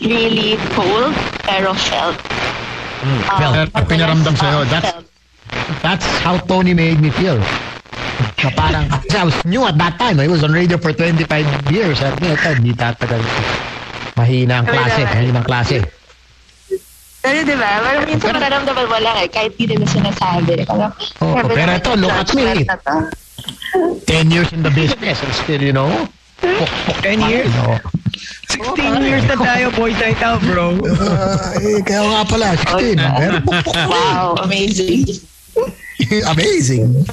really cold, pero felt. Um, felt. Pero pinaramdam sa'yo, that's-. That's how Tony made me feel. Na parang, I was new at that time. I was on radio for 25 years. Sabi niya, ito, hindi tatagal. Mahina ang klase. naman. Mahina ang klase. Pero di ba? Pero minsan mararamdaman mo lang eh, kahit di nila sinasabi. Parang, "Grabe pero ito, look at me. judgment na to." 10 years in the business and still, you know, 10 years? No. 16 years na tayo, boy tayo now, bro. Uh, eh, kaya nga pala, 16. Pero Wow, amazing. amazing.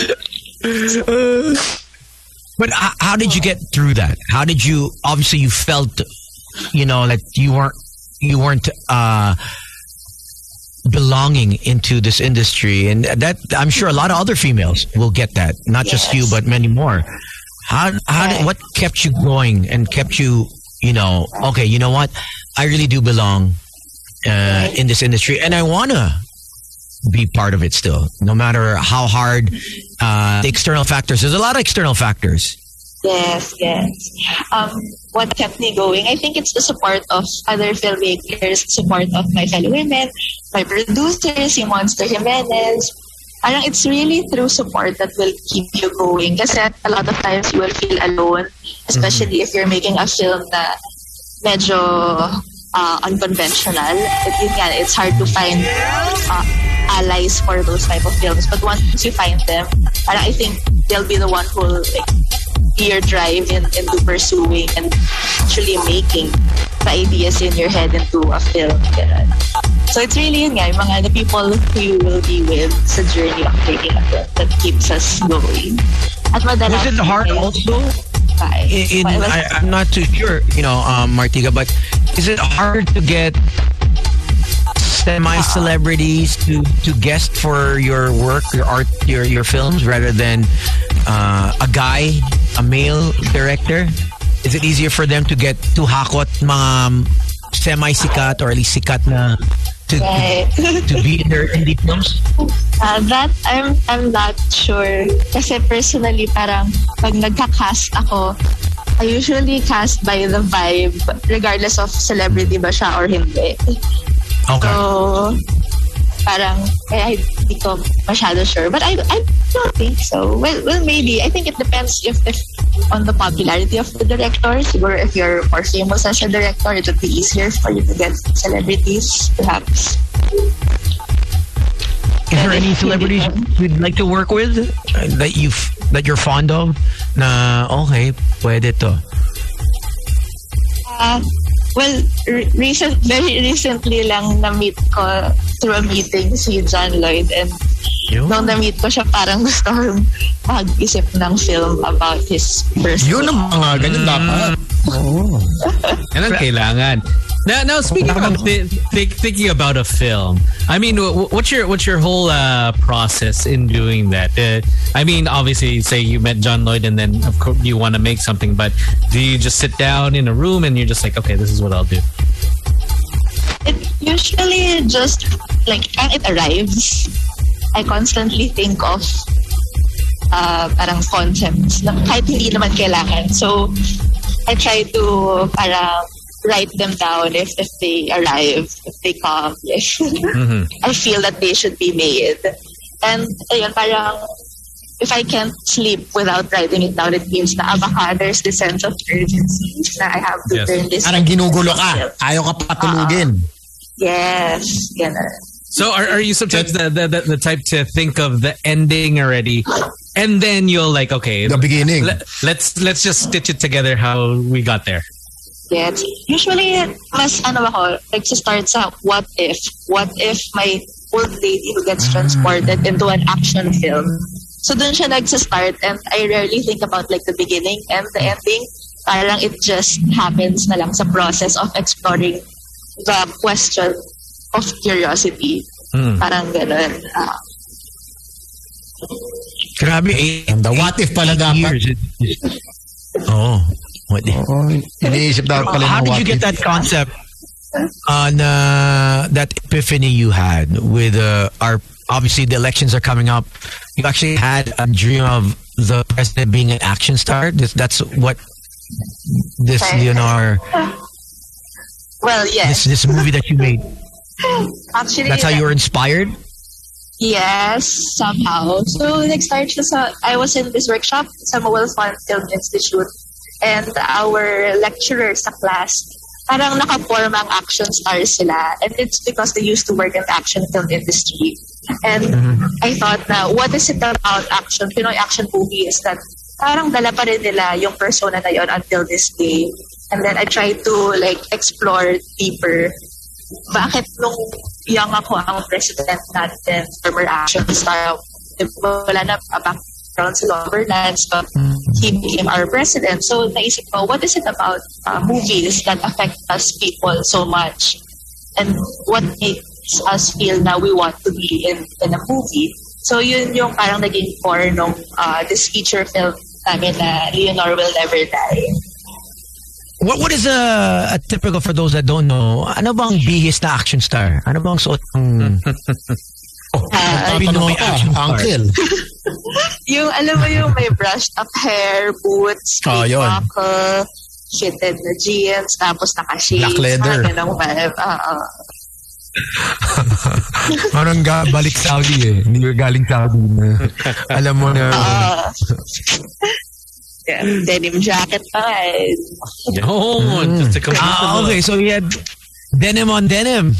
But h- how did you get through that? How did you? Obviously, you felt, you know, that you weren't you weren't uh, belonging into this industry, and that I'm sure a lot of other females will get that. Not just you, but many more. How how did, what kept you going and kept you, you know, okay, you know what? I really do belong uh, in this industry, and I wanna be part of it still, no matter how hard uh, the external factors. There's a lot of external factors. Yes, yes. Um, what kept me going? I think it's the support of other filmmakers, support of my fellow women, my producers, Monster Jimenez. Parang it's really through support that will keep you going. Kasi a lot of times you will feel alone, especially if you're making a film na medyo uh, unconventional. It, it's hard to find uh, allies for those type of films. But once you find them, parang I think they'll be the one who like, be your drive in, into pursuing and actually making the ideas in your head into a film. Ganun. So it's really yun nga, yung mga the people who you will be with sa journey of making a film that keeps us going. At madalas, Was it hard ay- also? In, in Well, I, I'm not too sure, you know, um, Martika, but is it hard to get semi-celebrities to, to guest for your work, your art, your your films, rather than uh, a guy, a male director? Is it easier for them to get to hakot mga semi-sikat or at least sikat na to, Right. to be in their indie films? Uh, that I'm I'm not sure kasi personally parang pag nagka-cast ako I usually cast by the vibe regardless of celebrity ba siya or hindi. Okay. So parang kaya hindi ko masyado sure but I I don't think so. Well well maybe I think it depends if if on the popularity of the director. Siguro if you're more famous as a director it would be easier for you to get celebrities perhaps. Is there any celebrities you'd like to work with uh, that you that you're fond of? Na okay, pwede to. Uh, well, re- recent, very recently lang na-meet ko through a meeting si John Lloyd and Yun. nung na-meet ko siya parang gusto kong mag-isip ng film about his personal Yun ang mga ganyan dapat. Yan ang kailangan. Now, now speaking about th- th- thinking about a film, I mean, wh- what's your what's your whole uh, process in doing that? Uh, I mean, obviously, say you met John Lloyd, and then of course you want to make something, but do you just sit down in a room and you're just like, okay, this is what I'll do? It usually just, like, when it arrives, I constantly think of uh, parang concepts na kahit hindi naman kailangan. So, I try to parang write them down if, if they arrive, if they come, if I feel that they should be made. And ayun, parang if I can't sleep without writing it down, it means na ah, baka there's this sense of urgency na I have to Yes. turn this. Parang ginugulo ka. Ayaw ka patulugin. Yes, ganun. So, are, are you sometimes the, the, the, the type to think of the ending already, and then you'll like, okay, The beginning. let, let's let's just stitch it together how we got there. Yes. Usually, mas ano ako, nagsa-start sa what if. What if my old lady who gets transported into an action film. So dun siya nagsa-start and I rarely think about like the beginning and the ending. Parang it just happens na lang sa process of exploring the question of curiosity. Hmm. Parang ganun. Ah, Grabe, eight, And the what if pala eight dapat. years. Oh. Oh, iniisip dapat pala How did you get that concept? On uh, that epiphany you had with uh, our obviously the elections are coming up. You actually had a dream of the president being an action star? This, that's what this Leonor well, this yes. this this movie that you made. Actually, that's how you were inspired? Yes, somehow. So, nag-start siya sa, I was in this workshop sa Mowelfund Film Institute and our lecturer sa class, parang nakaform ang action stars sila. And it's because they used to work in the action film industry. And I thought na, what is it about action, Pinoy action movies that parang dala pa rin nila yung persona na yon until this day. And then I tried to like explore deeper bakit nung young ako ang president natin, former action star, wala na background sa governance, but he became our president. So naisip ko, what is it about uh, movies that affect us people so much? And what makes us feel na we want to be in, in a movie? So yun yung parang naging core nung uh, this feature film namin na Leonor Will Never Die. what what is a, a typical for those that don't know ano bang bihis na action star ano bang suot ng Uh, Pinoy Ano ka, action star Uncle. Yung, alam mo yung may brushed up hair, boots, Oh, yun. buckle, fitted na jeans, tapos naka-shades. Black leather. Mga ganong vibe. Oo. Parang ga, balik Saudi eh. Hindi ka galing Saudi na. Alam mo na. Yeah, denim jacket pa eh. No, just to complete Ah, okay. So he had denim on denim.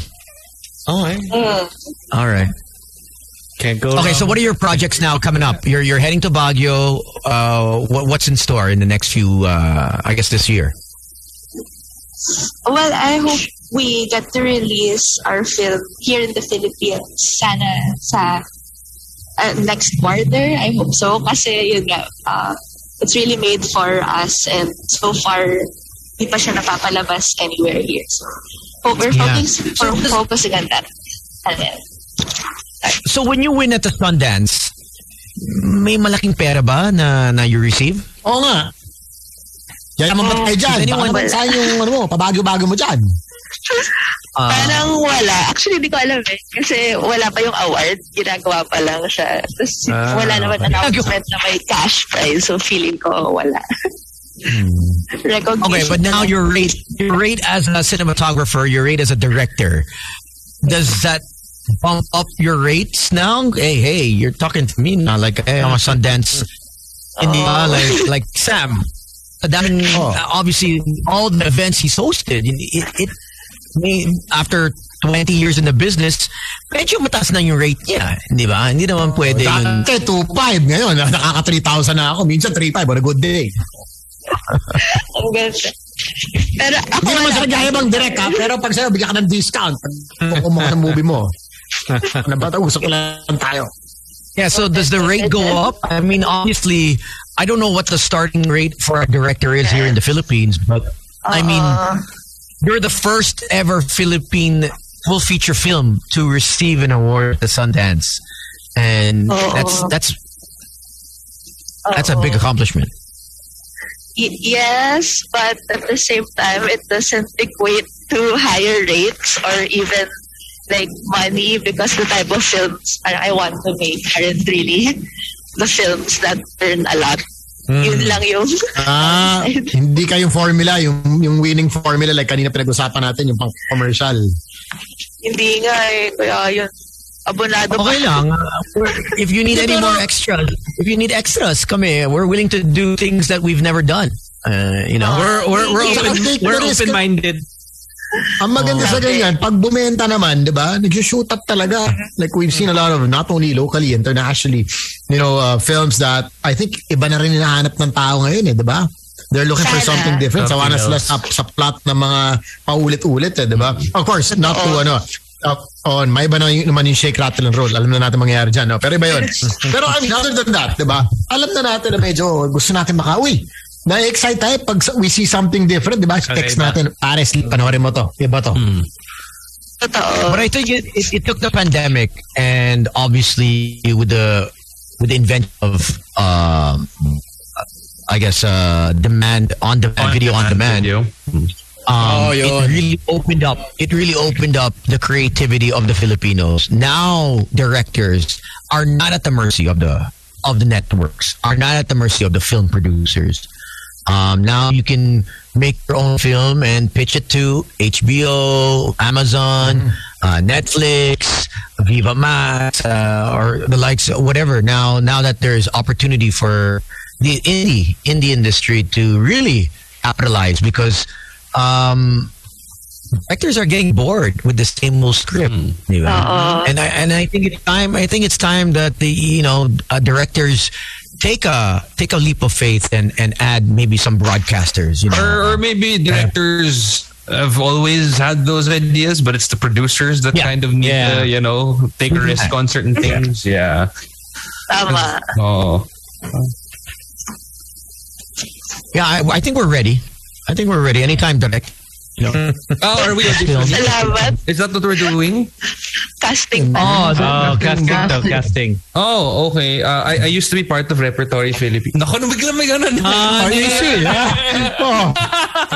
Okay. Mm. All right. Can't go. Okay, wrong. so what are your projects now coming up? You're you're heading to Baguio. Uh, what, what's in store in the next few? Uh, I guess this year. Well, I hope we get to release our film here in the Philippines. Sana sa uh, next quarter. I hope so. Kasi yun nga, uh, it's really made for us and so far, di pa siya napapalabas anywhere here. So, hope we're Yeah. focusing, for focusing on that. And then, So when you win at the Sundance, may malaking pera ba na, na you receive? Oo nga. Yan naman ba't kayo dyan? Baka Anyone- naman saan yung ano mo, pabago-bago mo dyan. Ah, parang wala. Actually, di ko alam eh. Kasi wala pa yung award. Ginagawa pa lang siya. Tapos wala naman announcement na may cash prize. So feeling ko wala. Recognition. okay, but now your rate, your rate as a cinematographer, your rate as a director, does that bump up your rates now? Hey, hey, you're talking to me now like hey, I'm a Sundance. Hindi ba? Like, like Sam. Daming, obviously, all the events he's hosted, it, it, may, after 20 years in the business, medyo mataas na yung rate niya. Di ba? Hindi naman pwede yun. Dati 2.5 ngayon, nakaka 3,000 na ako. Minsan 3.5 on a good day. Ang ganda. Pero ako Hindi naman sa kagaya bang direct ha, pero pag sa'yo, bigyan ka ng discount. Pag kumuha ng movie mo. Ano ba ito? Gusto ko lang tayo. Yeah, so does the rate go up? I mean, obviously, I don't know what the starting rate for a director is here in the Philippines, but I mean, uh-uh. you're the first ever Philippine full feature film to receive an award at the Sundance, and Oo. that's that's that's a big accomplishment. Y- yes, but at the same time, it doesn't equate to higher rates or even like money because the type of films I want to make aren't really the films that earn a lot. Yun lang yung Ah, hindi kayong formula, yung, yung winning formula like kanina pinag-usapan natin, yung pang commercial. hindi nga eh. Kaya yun, abonado Okay pa. lang. uh, if you need any more extras, if you need extras, come here. We're willing to do things that we've never done. Uh, you know, We're we're we're open we're open minded. Ang maganda sa ganyan, pag bumenta naman, di ba, nag-shoot up talaga. Like we've seen a lot of, not only locally, internationally, you know, uh, films that I think iba na rin hinahanap ng tao ngayon eh, di ba? They're looking for Sana. something different. Sawa na sila sa, sa plot ng mga paulit-ulit eh, di ba? Of course, not to ano, uh, on, may iba na yung, naman yung shake, rattle, and roll. Alam na natin mangyayari dyan. No? Pero iba yun. Pero I mean, other than that, di ba? Alam na natin na medyo gusto natin makauwi. Na-excite tayo pag we see something different, di ba? Text iba. natin, pares, panoorin mo to. Iba to. Totoo. But I think it, it, it took the pandemic and obviously with the with the invention of um, I guess uh, demand on demand video on demand. Video. Um, Oh, yun. it really opened up. It really opened up the creativity of the Filipinos. Now directors are not at the mercy of the of the networks. Are not at the mercy of the film producers. Um, now you can make your own film and pitch it to HBO, Amazon, uh, Netflix, Viva Max, uh, or the likes, whatever. Now, now that there's opportunity for the indie indie industry to really capitalize because um, actors are getting bored with the same old script, di ba? and I and I think it's time. I think it's time that the you know uh, directors take a take a leap of faith and and add maybe some broadcasters. You know, Or, or maybe directors have always had those ideas, but it's the producers that Yeah. kind of need Yeah. to, you know, take a risk on certain things. Yeah. Tama. Oh. yeah, I, I think we're ready. I think we're ready. Anytime direct. You know, Oh, are we auditioning? Salamat. Is that what we're doing? Casting pa. Oh, oh casting daw, casting. Oh, okay. Uh, I, I used to be part of Repertory Philippines. Naku, na bigla may ganun. Ah, Are you sure? Ha? Oh.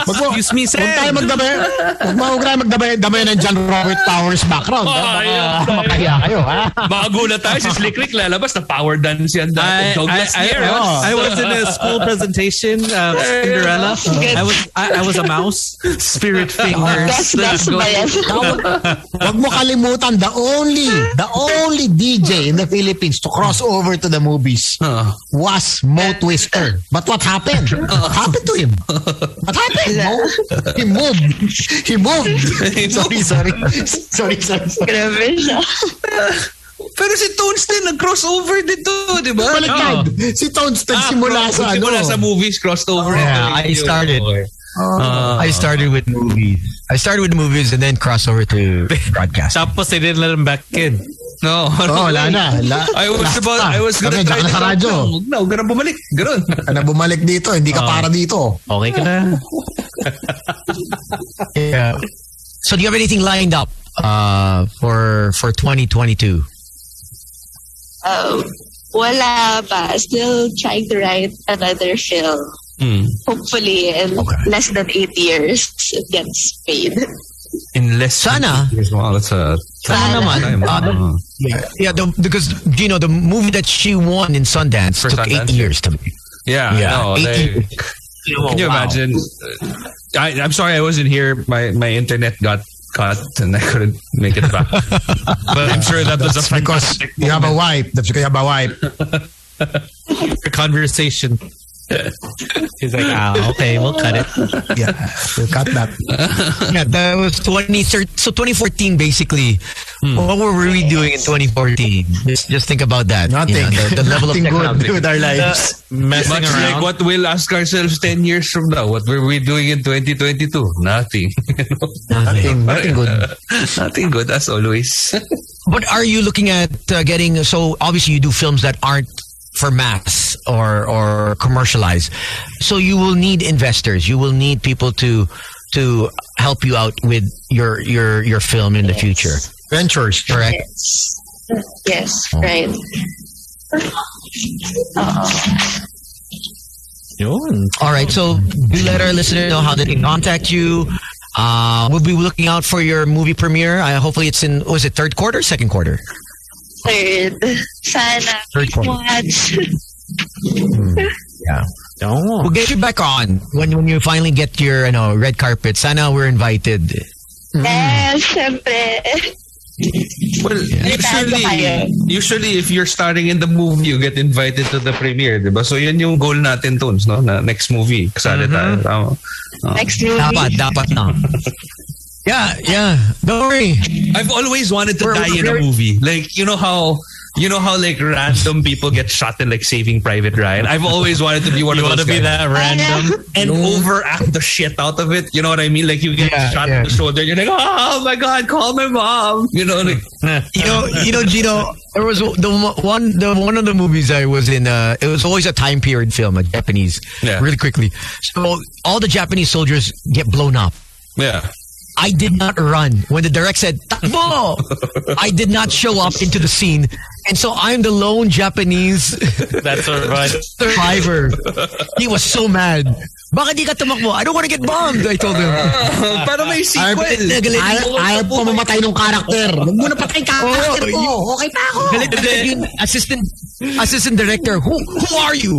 Wag Excuse me, Huwag tayo Sam. magdabay. Huwag mo tayo magdabay damay ng John Robert Powers background. Oh, ha? yeah. Baka makahiya kayo, ha? Makagulat tayo si Slick Rick lalabas na power dance yan I, dati. Douglas I, I, Sierra. I was in a school presentation of Cinderella. I was I, I was a mouse. Spirit fingers. Gas, gas ba yan? Huwag mo kalimutan, the only, the only DJ in the Philippines to cross over to the movies Huh. was Mo Twister. But what happened? What happened to him? What happened? Mo? He moved. He moved. sorry, sorry. Sorry, sorry. sorry. Grabe siya. Pero si Tones din, nag-crossover dito, di ba? Baliktad. Si Tones nagsimula Ah, sa ano. Nagsimula sa movies, crossed over. Yeah, I started. Okay. I started with movies. I started with movies and then cross over to broadcast. Tapos they didn't let him back in. No. Oh, wala na. La, I was last about. I was gonna Kami, try to na sa radyo. Huwag na, huwag na bumalik. Ganun. Na bumalik dito, hindi ka Oh. para dito. Okay ka na. Yeah. So do you have anything lined up uh, for for 2022? Um, wala pa. Still trying to write another film. Hmm. Hopefully, in less than eight years, it gets paid. In less than Sana. eight years. Wow, that's a Sana naman. time. Uh, Yeah, yeah. The, because you know the movie that she won in Sundance For took Sundance, eight years to make. yeah, Yeah, no, eight like, years. Can you Wow. imagine? I, I'm sorry I wasn't here. My my internet got cut and I couldn't make it back. but I'm sure that was a That's because fantastic you have a wife. That's because you have a wife. Your conversation. He's like, ah, okay, we'll cut it. Yeah, we'll cut that. Yeah, that was 2013. So 2014, basically. Hmm. What were we doing in 2014? Just, just think about that. Nothing. You know, the, the level of good with our lives. Messing Much around. like what we'll ask ourselves 10 years from now. What were we doing in 2022? Nothing. Nothing, nothing good. Nothing good as always. But are you looking at uh, getting? So obviously, you do films that aren't for mass or or commercialized. So you will need investors. You will need people to to help you out with your your your film in the future. Ventures. Correct. Yes. Yes, right. Uh-oh. All right. So do let our listeners know how they can contact you. Uh, we'll be looking out for your movie premiere. Uh, hopefully, it's in was it third quarter, second quarter? Third. Sana. Third quarter. Watch. Yeah. Oh. We'll get you back on when when you finally get your you know red carpet. Sana we're invited. Yes, syempre. Well, kayo. usually, usually if you're starring in the movie, you get invited to the premiere, di ba? So yun yung goal natin, Tones, no? Na next movie, kasali tayo. Tama. Next movie. Dapat, dapat na. Yeah, yeah. Don't worry. I've always wanted to We're- die in a movie. Like, you know how you know how like random people get shot in like Saving Private Ryan. I've always wanted to be one You of want those to be that random? and overact the shit out of it. You know what I mean? Like you get Yeah, shot yeah. in the shoulder, you're like, oh my god, call my mom. You know, like You know, you know, Gino. There was the one, the one of the movies I was in. Uh, it was always a time period film, a Japanese. Yeah. Really quickly. So all the Japanese soldiers get blown up. yeah. I did not run when the direct said "Takbo." I did not show up into the scene, and so I'm the lone Japanese That's all right. survivor. He was so mad. Bakit di ka tumakbo? I don't want to get bombed. I told him. Para may Ayaw, sequel. ayaw, ayaw po mamatay ng karakter. Huwag mo na patay ka karakter ko. Okay pa ako. Galit na galit yung assistant assistant director. Who who are you?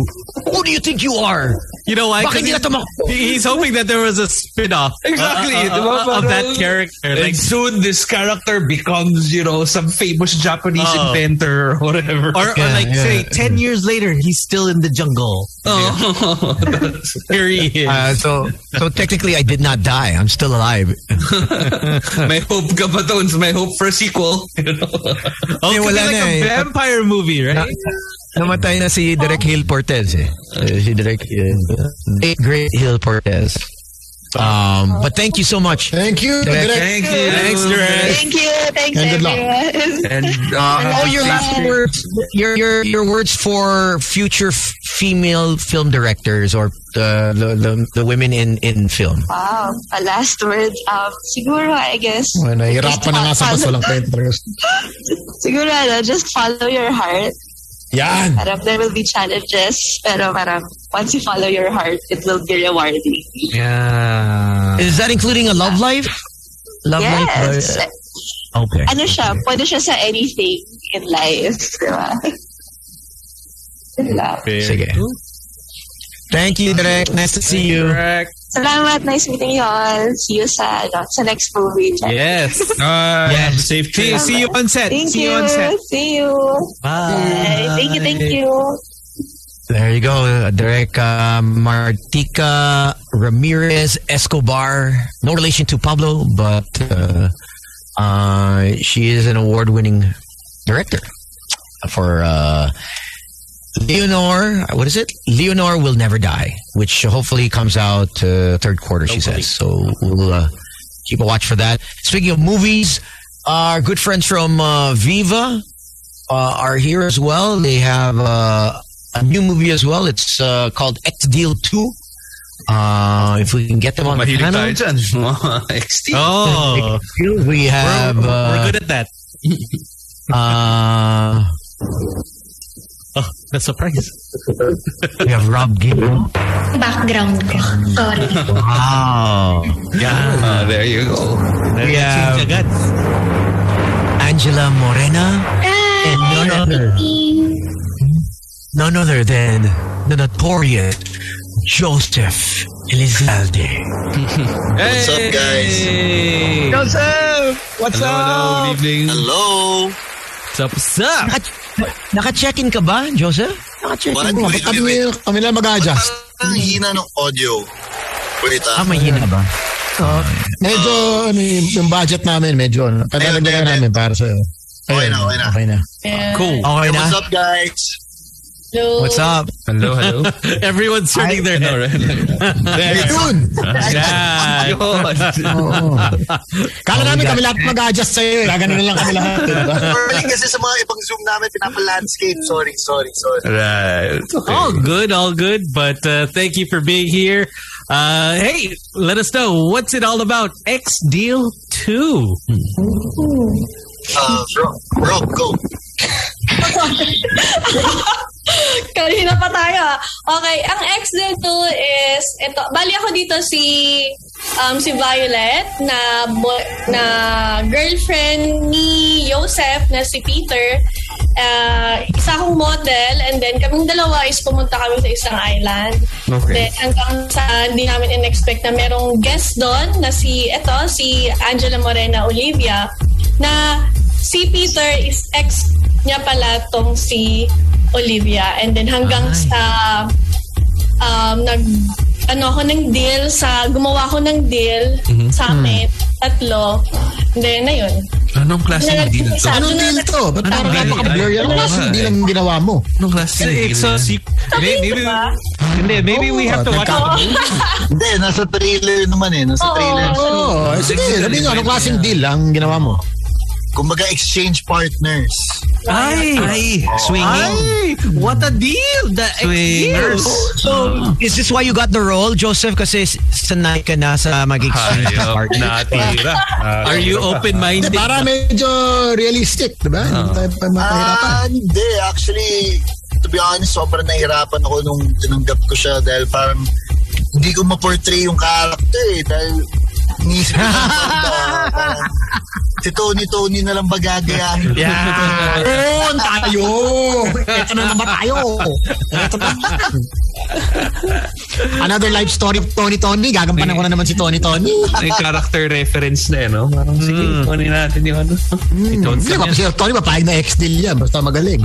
Who do you think you are? You know why? 'Cause Bakit di ka he's, tumakbo? he's hoping that there was a spin-off Exactly, uh, uh, uh, of that Parang- character. And Like, soon this character becomes, you know, some famous Japanese Oh. Inventor or whatever. or, or Yeah, like yeah. say, 10 years later, he's still in the jungle. oh. Here he is. Uh, so so technically I did not die. I'm still alive. may hope ka pa, Tones. May hope for a sequel. You know? oh, Eh, could like na a eh. vampire movie, right? Namatay na si Derek Hill Portez eh. Uh, si Derek uh, great, great Hill Portez. Um, but thank you so much. Thank you. Direk. Direk. Thank you. Thanks, Direk. Thank you. Thanks, And good luck. everyone. And Uh, oh, your last words, your your your words for future f- female film directors or the the, the, the women in in film. Wow. A last word. Um, siguro, I guess. Oh, nahihirapan na nga sa bas. Walang kwento. Siguro, ano, just follow your heart. Yan. Parang there will be challenges, pero parang once you follow your heart, it will be rewarding. Yeah. Is that including a love life? Love yes. life. uh, okay. Ano siya, pwede siya sa anything in life. Diba? Yun lang. Sige. Thank you, Direk. Nice to see you. Salamat. Nice meeting you all. See you sa, ano, sa next movie. Yes. uh, Yeah. safe See, trip. see you on set. Thank see you. you on set. See you. Bye. Thank you, thank you. There you go, Direk uh, Martika Ramirez Escobar. No relation to Pablo, but uh, uh, she is an award-winning director for uh, Leonor, what is it? Leonor will never die, which hopefully comes out uh, third quarter. She says so. We'll uh, keep a watch for that. Speaking of movies, our good friends from uh, Viva uh, are here as well. They have uh, a new movie as well. It's uh, called X Deal Two. Uh, if we can get them on the Mahilig panel, tayo dyan. Mga Oh, we have. we're, uh, we're good at that. uh, Oh, that's a surprise. we have Rob Gibbon. background ko. Sorry. Wow. Yeah. Ah, there you go. We have Agad. Angela Morena and none other, none other than the notorious Joseph Elizalde. What's up, guys? Hey. Joseph! What's up? Hello, good evening. Hello. What's up? What's up? Naka- Naka-check-in ka ba, Joseph? Naka-check-in What? ka ba? Bakit kami, kami lang mag-adjust? Ang hina ng audio. Wait Ah, ah. may hina ba? Medyo, ano yung, yung budget namin, medyo, ano, padalagdagan namin para sa'yo. Okay na, okay na. Okay na. Cool. Okay Hey, na? what's up, guys? What's up? Hello, hello. Everyone's turning their head. Hey, yun! Yeah. Oo. Kala namin kami lahat mag-adjust sa'yo. eh. Gaganon na lang kami lahat. eh, diba? Normally kasi sa mga ibang Zoom namin, pinapa-landscape. Sorry, sorry, sorry. right. All good, all good. But uh, thank you for being here. Uh, hey, let us know what's it all about. X Deal Two. Uh, Rob, Rob, go. Kanina pa tayo. ah. Okay, ang ex din to is, ito, bali ako dito si um, si Violet na na girlfriend ni Joseph na si Peter. Uh, isa akong model and then kaming dalawa is pumunta kami sa isang island. Okay. Then hanggang sa hindi namin in-expect na merong guest doon na si, eto, si Angela Morena Olivia na si Peter is ex niya pala tong si Olivia. And then hanggang Ay. sa um, nag ano ako ng deal sa gumawa ko ng deal sa amin tatlo and then na yun Anong klaseng deal to? Anong deal to? Ba't parang deal? napaka-blur yan? Anong klaseng deal ang ginawa mo? Anong klaseng deal? It's yan? secret. Maybe, maybe, maybe we have to watch the. Hindi, nasa trailer naman eh. Nasa trailer. Oo, oh, sige, sabihin nyo, anong klaseng deal ang ginawa mo? Kumbaga, exchange partners. Ay, Ay, swinging. Ay, what a deal! The. Swingers. So, is this why you got the role, Joseph? Kasi sanay ka na sa mag-exchange Hayop, partner. natira. Are you Hindi, open-minded? para medyo realistic, di ba? Hindi tayo pa mapahirapan. Ah, hindi. Actually, to be honest, sobrang nahirapan ako nung tinanggap ko siya dahil parang hindi ko ma-portray yung character eh. Dahil ko parang si Tony Tony na lang ba gagayahin? Yeah. Ayun, tayo! Ito na naman tayo! Ito na Another life story of Tony Tony. Gagampanan ko na naman si Tony Tony. May character reference na eh, no? Parang sige, kunin natin yung ano. Hindi ba si Tony mapahig na ex-deal yan. Basta magaling.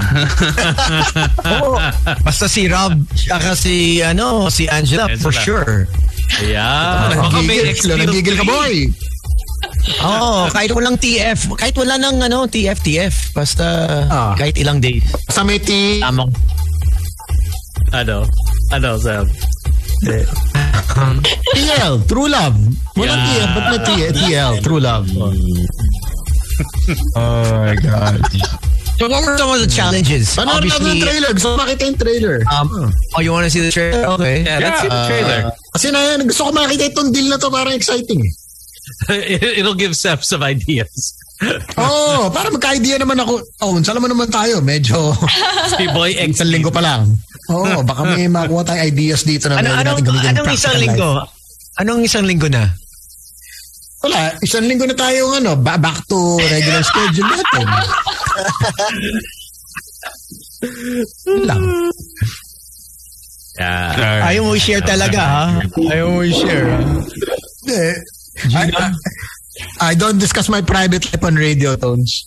Basta si Rob, saka si, ano, si Angela, for Angela. sure. Yeah. Baka may nagigil ka 3. boy. Oo, kahit walang TF, kahit wala nang ano, TF, TF. Basta Ah. kahit ilang days. Sa may T, Tamang. Ano? Ano, Sam? TL, True Love. Walang Yeah. TF, ba't may T- TL, True Love? Oh my God. So what were some of the challenges? Panoorin natin yung trailer. Gusto ko makita yung trailer. um, oh, you wanna see the trailer? Okay. Yeah, let's see the trailer. Kasi na, gusto ko makita itong deal na to. Parang exciting. It- It'll give Seth some ideas. Oh, para magka-idea naman ako. Oh, saan naman naman tayo? Medyo Si Boy X isang linggo pa lang. Oo, oh, baka may makuha tayong ideas dito na Ano, anong, natin gamitin in anong isang linggo? life. Anong isang linggo na? Wala, isang linggo na tayong ano, ba- back to regular schedule natin. Lang. Yeah. Ayaw mo i-share talaga, ha? Ayaw mo i-share, ha? Hindi. I, I, I don't discuss my private life on radio, Tones.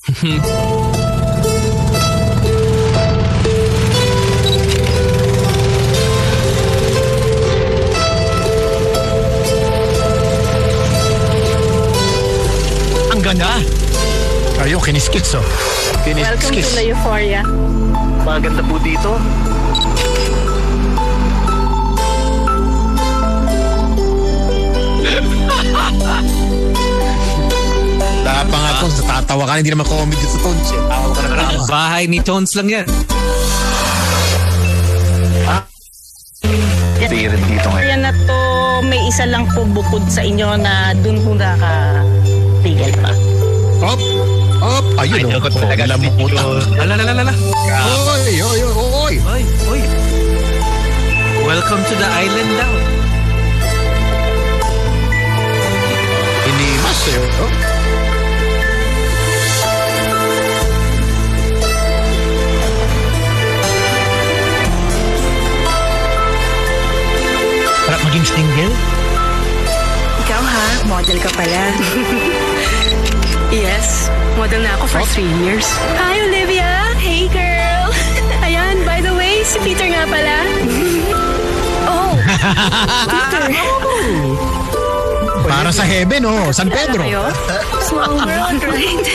Ang ganda tayo, kiniskits oh. Kiniskits. Welcome to La Euphoria. Maganda po dito. Tapa nga to, natatawa ka, hindi naman comedy sa Tones. Tawa. Bahay ni Tones lang yan. Ah. Dito ngayon. Yan na to, may isa lang po bukod sa inyo na dun po nakatigil pa. Oh, Op! Ayun, Ayun oh. talaga Alam mo si putang. Ala, ala, ala, ala. Oy, oy, oy, oy. Oy, oy. Welcome to the island now. Inimas eh. Oh. Sarap maging single. Ikaw ha, model ka pala. Yes, model na ako for three years. Hi Olivia! Hey girl! Ayan, by the way, si Peter nga pala. oh, Peter. Para sa heaven, oh. San Pedro. Small world, right?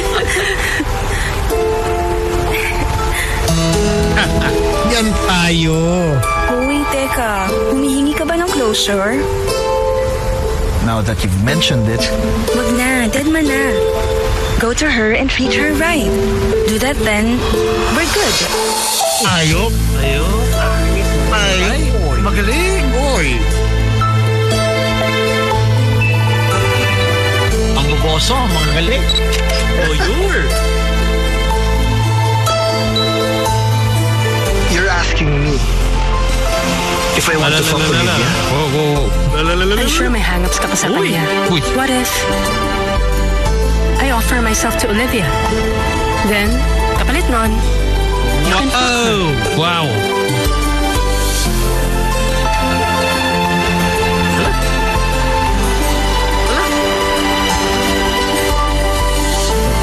Yan tayo. Uy, teka. Humihingi ka ba ng closure? Now that you've mentioned it, Wag na, dead man na. Go to her and treat her right. Do that then, we're good. Tayo. Ayo. Ay, magaling. Oy. Ang buboso, mga galing. Oh, you're. You're asking me if I want to fuck ala, ala, ala. Olivia? Whoa, whoa, whoa. I'm sure may hangups ka pa sa kanya. What if I offer myself to Olivia? Then, kapalit nun, you can fuck. Oh, wow.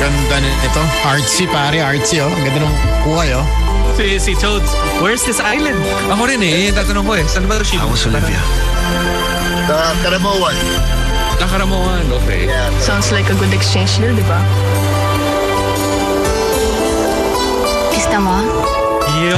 Ganda nito. Artsy, pare. Artsy, oh. Ang ganda ng kuhay, oh. Si, si Toads, where's this island? Ako rin eh, yung tatanong ko eh. Saan ba ito siya? How Olivia? Sa Karamoan. Nakaramuan, okay. Yeah. Sounds like a good exchange deal, di ba? Gusto mo? Yo!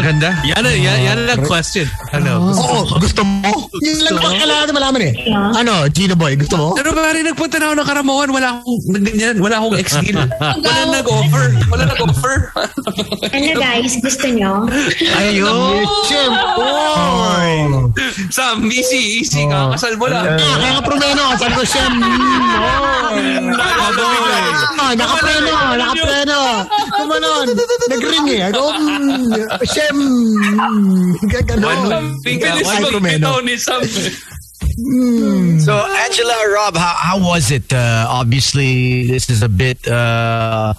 Ganda. Yan, na- yan, yan ang question. Ano? Oo, gusto mo? Yun lang naman kailangan natin malaman eh. Ano, Gino Boy, gusto mo? Pero ba rin nagpunta na ako ng Karamuan, wala akong, ganyan, wala akong ex-deal. Wala nag-offer. Wala nag-offer. Ano guys, gusto nyo? Ayun. Siyempre. Sam, easy, easy. Kakasal mo lang. Ah, kaya nga promeno. Sabi ko, Shem. Ah, nakapreno, nakapreno. Kumanon. Nag-ring eh. Ako, mm, Shem. Gaganon. Bilis Ay, promeno. magbitaw ni Sam. So, Angela, Rob, how, how was it? Uh, obviously, this is a bit, uh,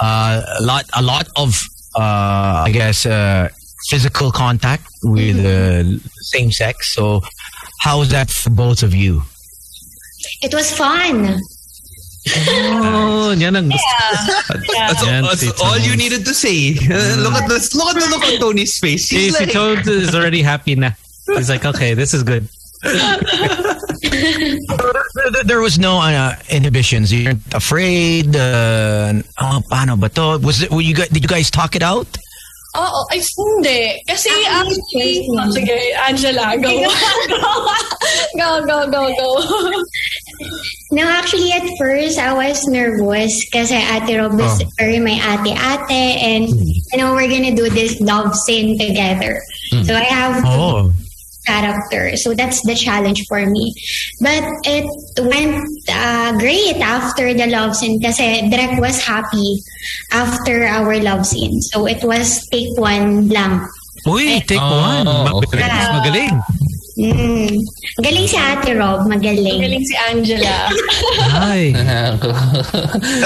uh, a lot, a lot of, uh, I guess, uh, physical contact with uh, same sex. So, how was that for both of you? It was fun. Oh, yan ang gusto. That's, Yan, that's si all you needed to say. look at this. Look at the look on Tony's face. Si, He's si letting- Toads is already happy now. He's like, okay, this is good. There, there was no uh, inhibitions. You weren't afraid. Uh, oh, paano ba to? Was it? Were you guys? Did you guys talk it out? Oo, ay hindi. Kasi actually, oh, sige, Angela, go. go, go, go, go. No, actually at first I was nervous kasi Ate Rob is very my ate-ate and you know we're gonna do this love scene together. So I have Oh, character. So that's the challenge for me. But it went uh, great after the love scene kasi Direk was happy after our love scene. So it was take one lang. Uy, take Oh, one. okay. Magaling. Magaling. Mm. Magaling si Ate Rob, magaling. Galing si Angela. Ay.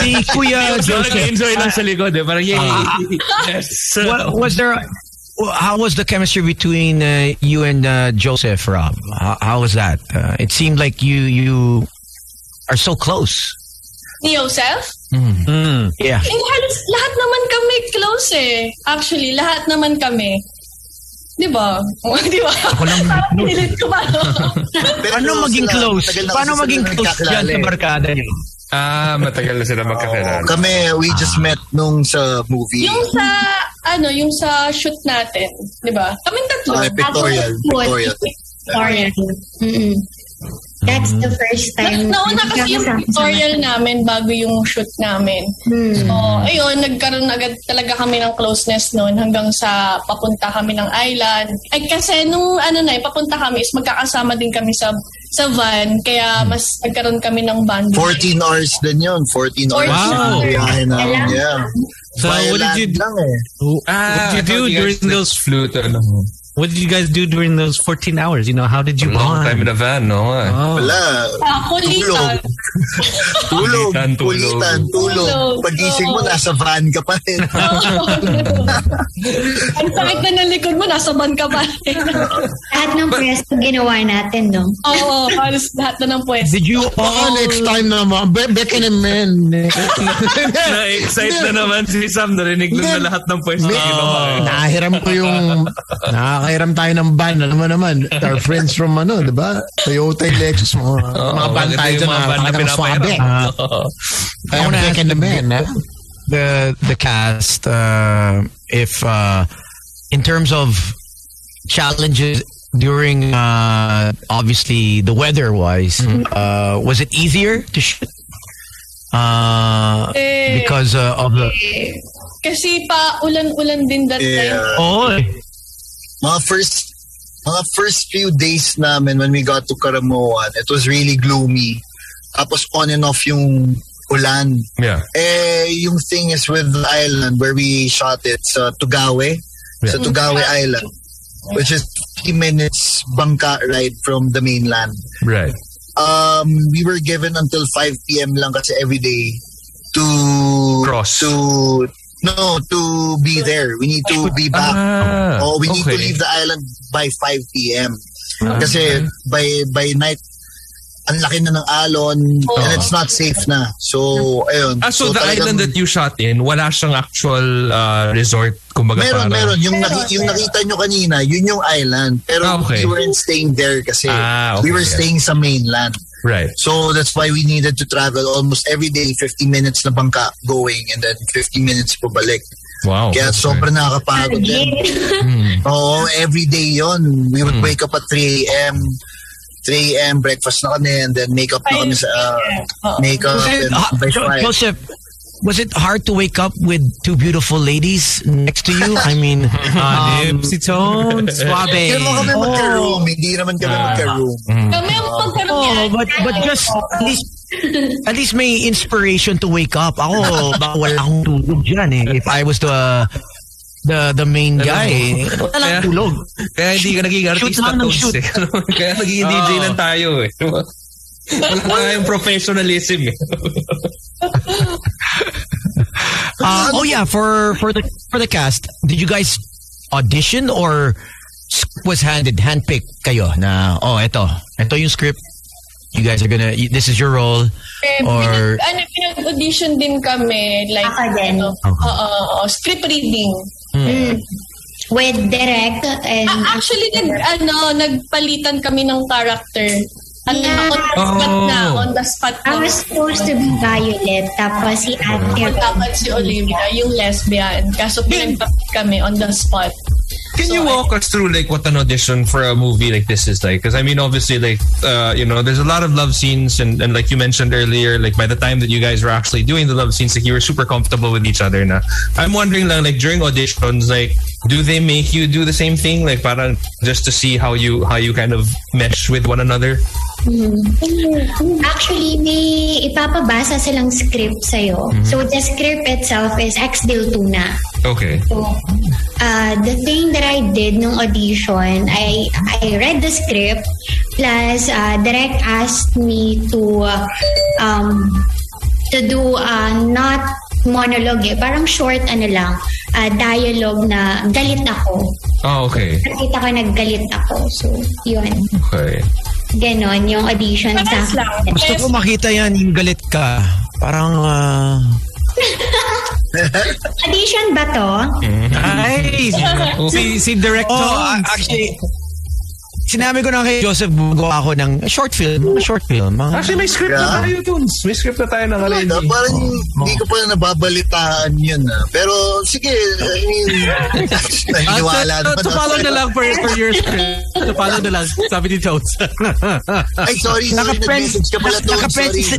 si Kuya Joseph. Nag-enjoy lang sa likod eh. Parang yay. yes. What, was there? How was the chemistry between uh, you and uh, Joseph, Rob? How, how was that? Uh, it seemed like you you are so close. Ni Joseph? Mm. Yeah. Eh, halos lahat naman kami close eh. Actually, lahat naman kami. Di ba? Di ba? Pinilit ko ba? no? Paano maging close? Paano maging close dyan sa barkada niyo? Ah, matagal na sila magkakilala. Kami, we just met nung sa movie. yung sa, ano, yung sa shoot natin. Di ba? Kaming tatlo. Okay, pictorial. Pictorial. Victorian. Mm-mm. That's the first time. Na, nauna kasi yung tutorial namin bago yung shoot namin. So, ayun, nagkaroon agad talaga kami ng closeness noon hanggang sa papunta kami ng island. Ay kasi nung ano na, eh, papunta kami is magkakasama din kami sa sa van. Kaya mas nagkaroon kami ng bonding. 14 hours din yun. 14 hours. Wow. yung biyahe namin. Yeah. So By what did you do? lang eh. what did you do during those flute? Ano? What did you guys do during those 14 hours? You know, how did you Long bond? time in a van, no? Oh. Wala. Ah, kulitan. Tulog. Kulitan, tulog. Kulitan, tulog. Tulog. Pagising mo, nasa van ka pa rin. Ang sakit na ng likod mo, nasa van ka pa rin. Lahat ng pwesto ginawa natin, no? Oo, halos lahat na ng pwesto. Did you all... next time na mo. Be Becky na men. Na-excite na naman si Sam. Narinig na lahat ng pwesto. Oh, nahiram ko yung nakakahiram tayo ng van na naman naman. Our friends from ano, di ba? Toyota Lexus mo. mga van tayo dyan na parang swabe. Kaya wanna Becky ask na the- men. ha? the the cast uh, if uh, in terms of challenges during uh, obviously the weather wise uh, was it easier to shoot uh, Eh, because uh, of the Eh, Kasi pa ulan-ulan din that time. Yeah. oh mga first mga first few days namin when we got to Karamoan, it was really gloomy. Tapos on and off yung ulan. Yeah. Eh, yung thing is with the island where we shot it sa Tugawe, sa Tugawe Island, which is 50 minutes bangka ride from the mainland. Right. Um, we were given until 5 p.m. lang kasi every day to Cross. to no to be there. We need to be back. Ah, oh, we need to okay. leave the island by 5 p.m. Ah, Kasi by by night ang laki na ng alon and it's not safe na. So, ayun. Ah, so, the talagang- island that you shot in, wala siyang actual uh, resort, kumbaga Meron, parang- meron. Yung, naki, yung nakita nyo kanina, yun yung island. Pero Ah, okay. we weren't staying there kasi Ah, okay, we were yeah. staying sa mainland. Right. So that's why we needed to travel almost every day, 50 minutes na bangka going and then 50 minutes pabalik. Wow. Kaya okay. sobrang nakakapagod din. Oo, every day yon. We would wake up at 3 a.m. 3 a.m. breakfast na kami and then make up na kami sa uh, make up was it, and uh, by Jo- 5. Joseph was it hard to wake up with two beautiful ladies next to you I mean um, Nipsey Tone, Suave. Hindi naman kami Oh. magka-room. Hindi naman kami magka-room. Kami ang pagkaroon Oh, but but just at least at least may inspiration to wake up. Ako, baka wala akong tulog dyan eh. If I was the the the main guy, eh, wala lang Kaya- tulog. Kaya hindi ka naging Shoot artista lang ng shoot. eh. Kaya naging DJ Oo. lang tayo eh. Wala tayong professionalism eh. Uh, oh yeah, for for the for the cast, did you guys audition or was handed handpicked kayo na oh eto eto yung script you guys are gonna this is your role Eh, or pinag, ano, pinag-audition din kami. Like, Ako din. ano, oo, oo, script reading. Mm. With direct and Ah, actually, nag, ano, nagpalitan kami ng character. Ano, Yeah. on the spot Oh. na, on the spot I na. was supposed to be Violet tapos si Ate Dapat si Olivia, yung lesbian. Kaso pinagpapit kami on the spot. Can you walk us through like what an audition for a movie like this is like? Because I mean, obviously, like uh, you know, there's a lot of love scenes, and, and like you mentioned earlier, like by the time that you guys were actually doing the love scenes, like you were super comfortable with each other. Now, I'm wondering, lang, like during auditions, like do they make you do the same thing, like parang just to see how you how you kind of mesh with one another? Actually, may ipapabasa silang script sa'yo. So, the script itself is ex Tuna. Okay. So, uh, the thing that I did nung audition, I I read the script, plus uh, direct asked me to uh, um, to do uh, not monologue eh, parang short ano lang, uh, dialogue na galit ako. Oh, okay. Nakita ko naggalit ako. So, yun. Okay. Ganon yung audition sa lang. gusto ko makita yan yung galit ka parang uh, Audition ba to? Ay, si, si Direct oh actually sinabi ko na kay Joseph, gumawa ako ng short film, mga short film. Mga, Actually, may script na tayo, Tunes. May script na tayo ng already. Ano, parang hindi ko pa nababalitaan yun. Ah. Pero sige, I mean, naniniwala Ah, naman. to, to follow na lang for, for your script. To follow na lang, sabi ni Tones. Ay, sorry, sorry, Naka-pencil, nag-message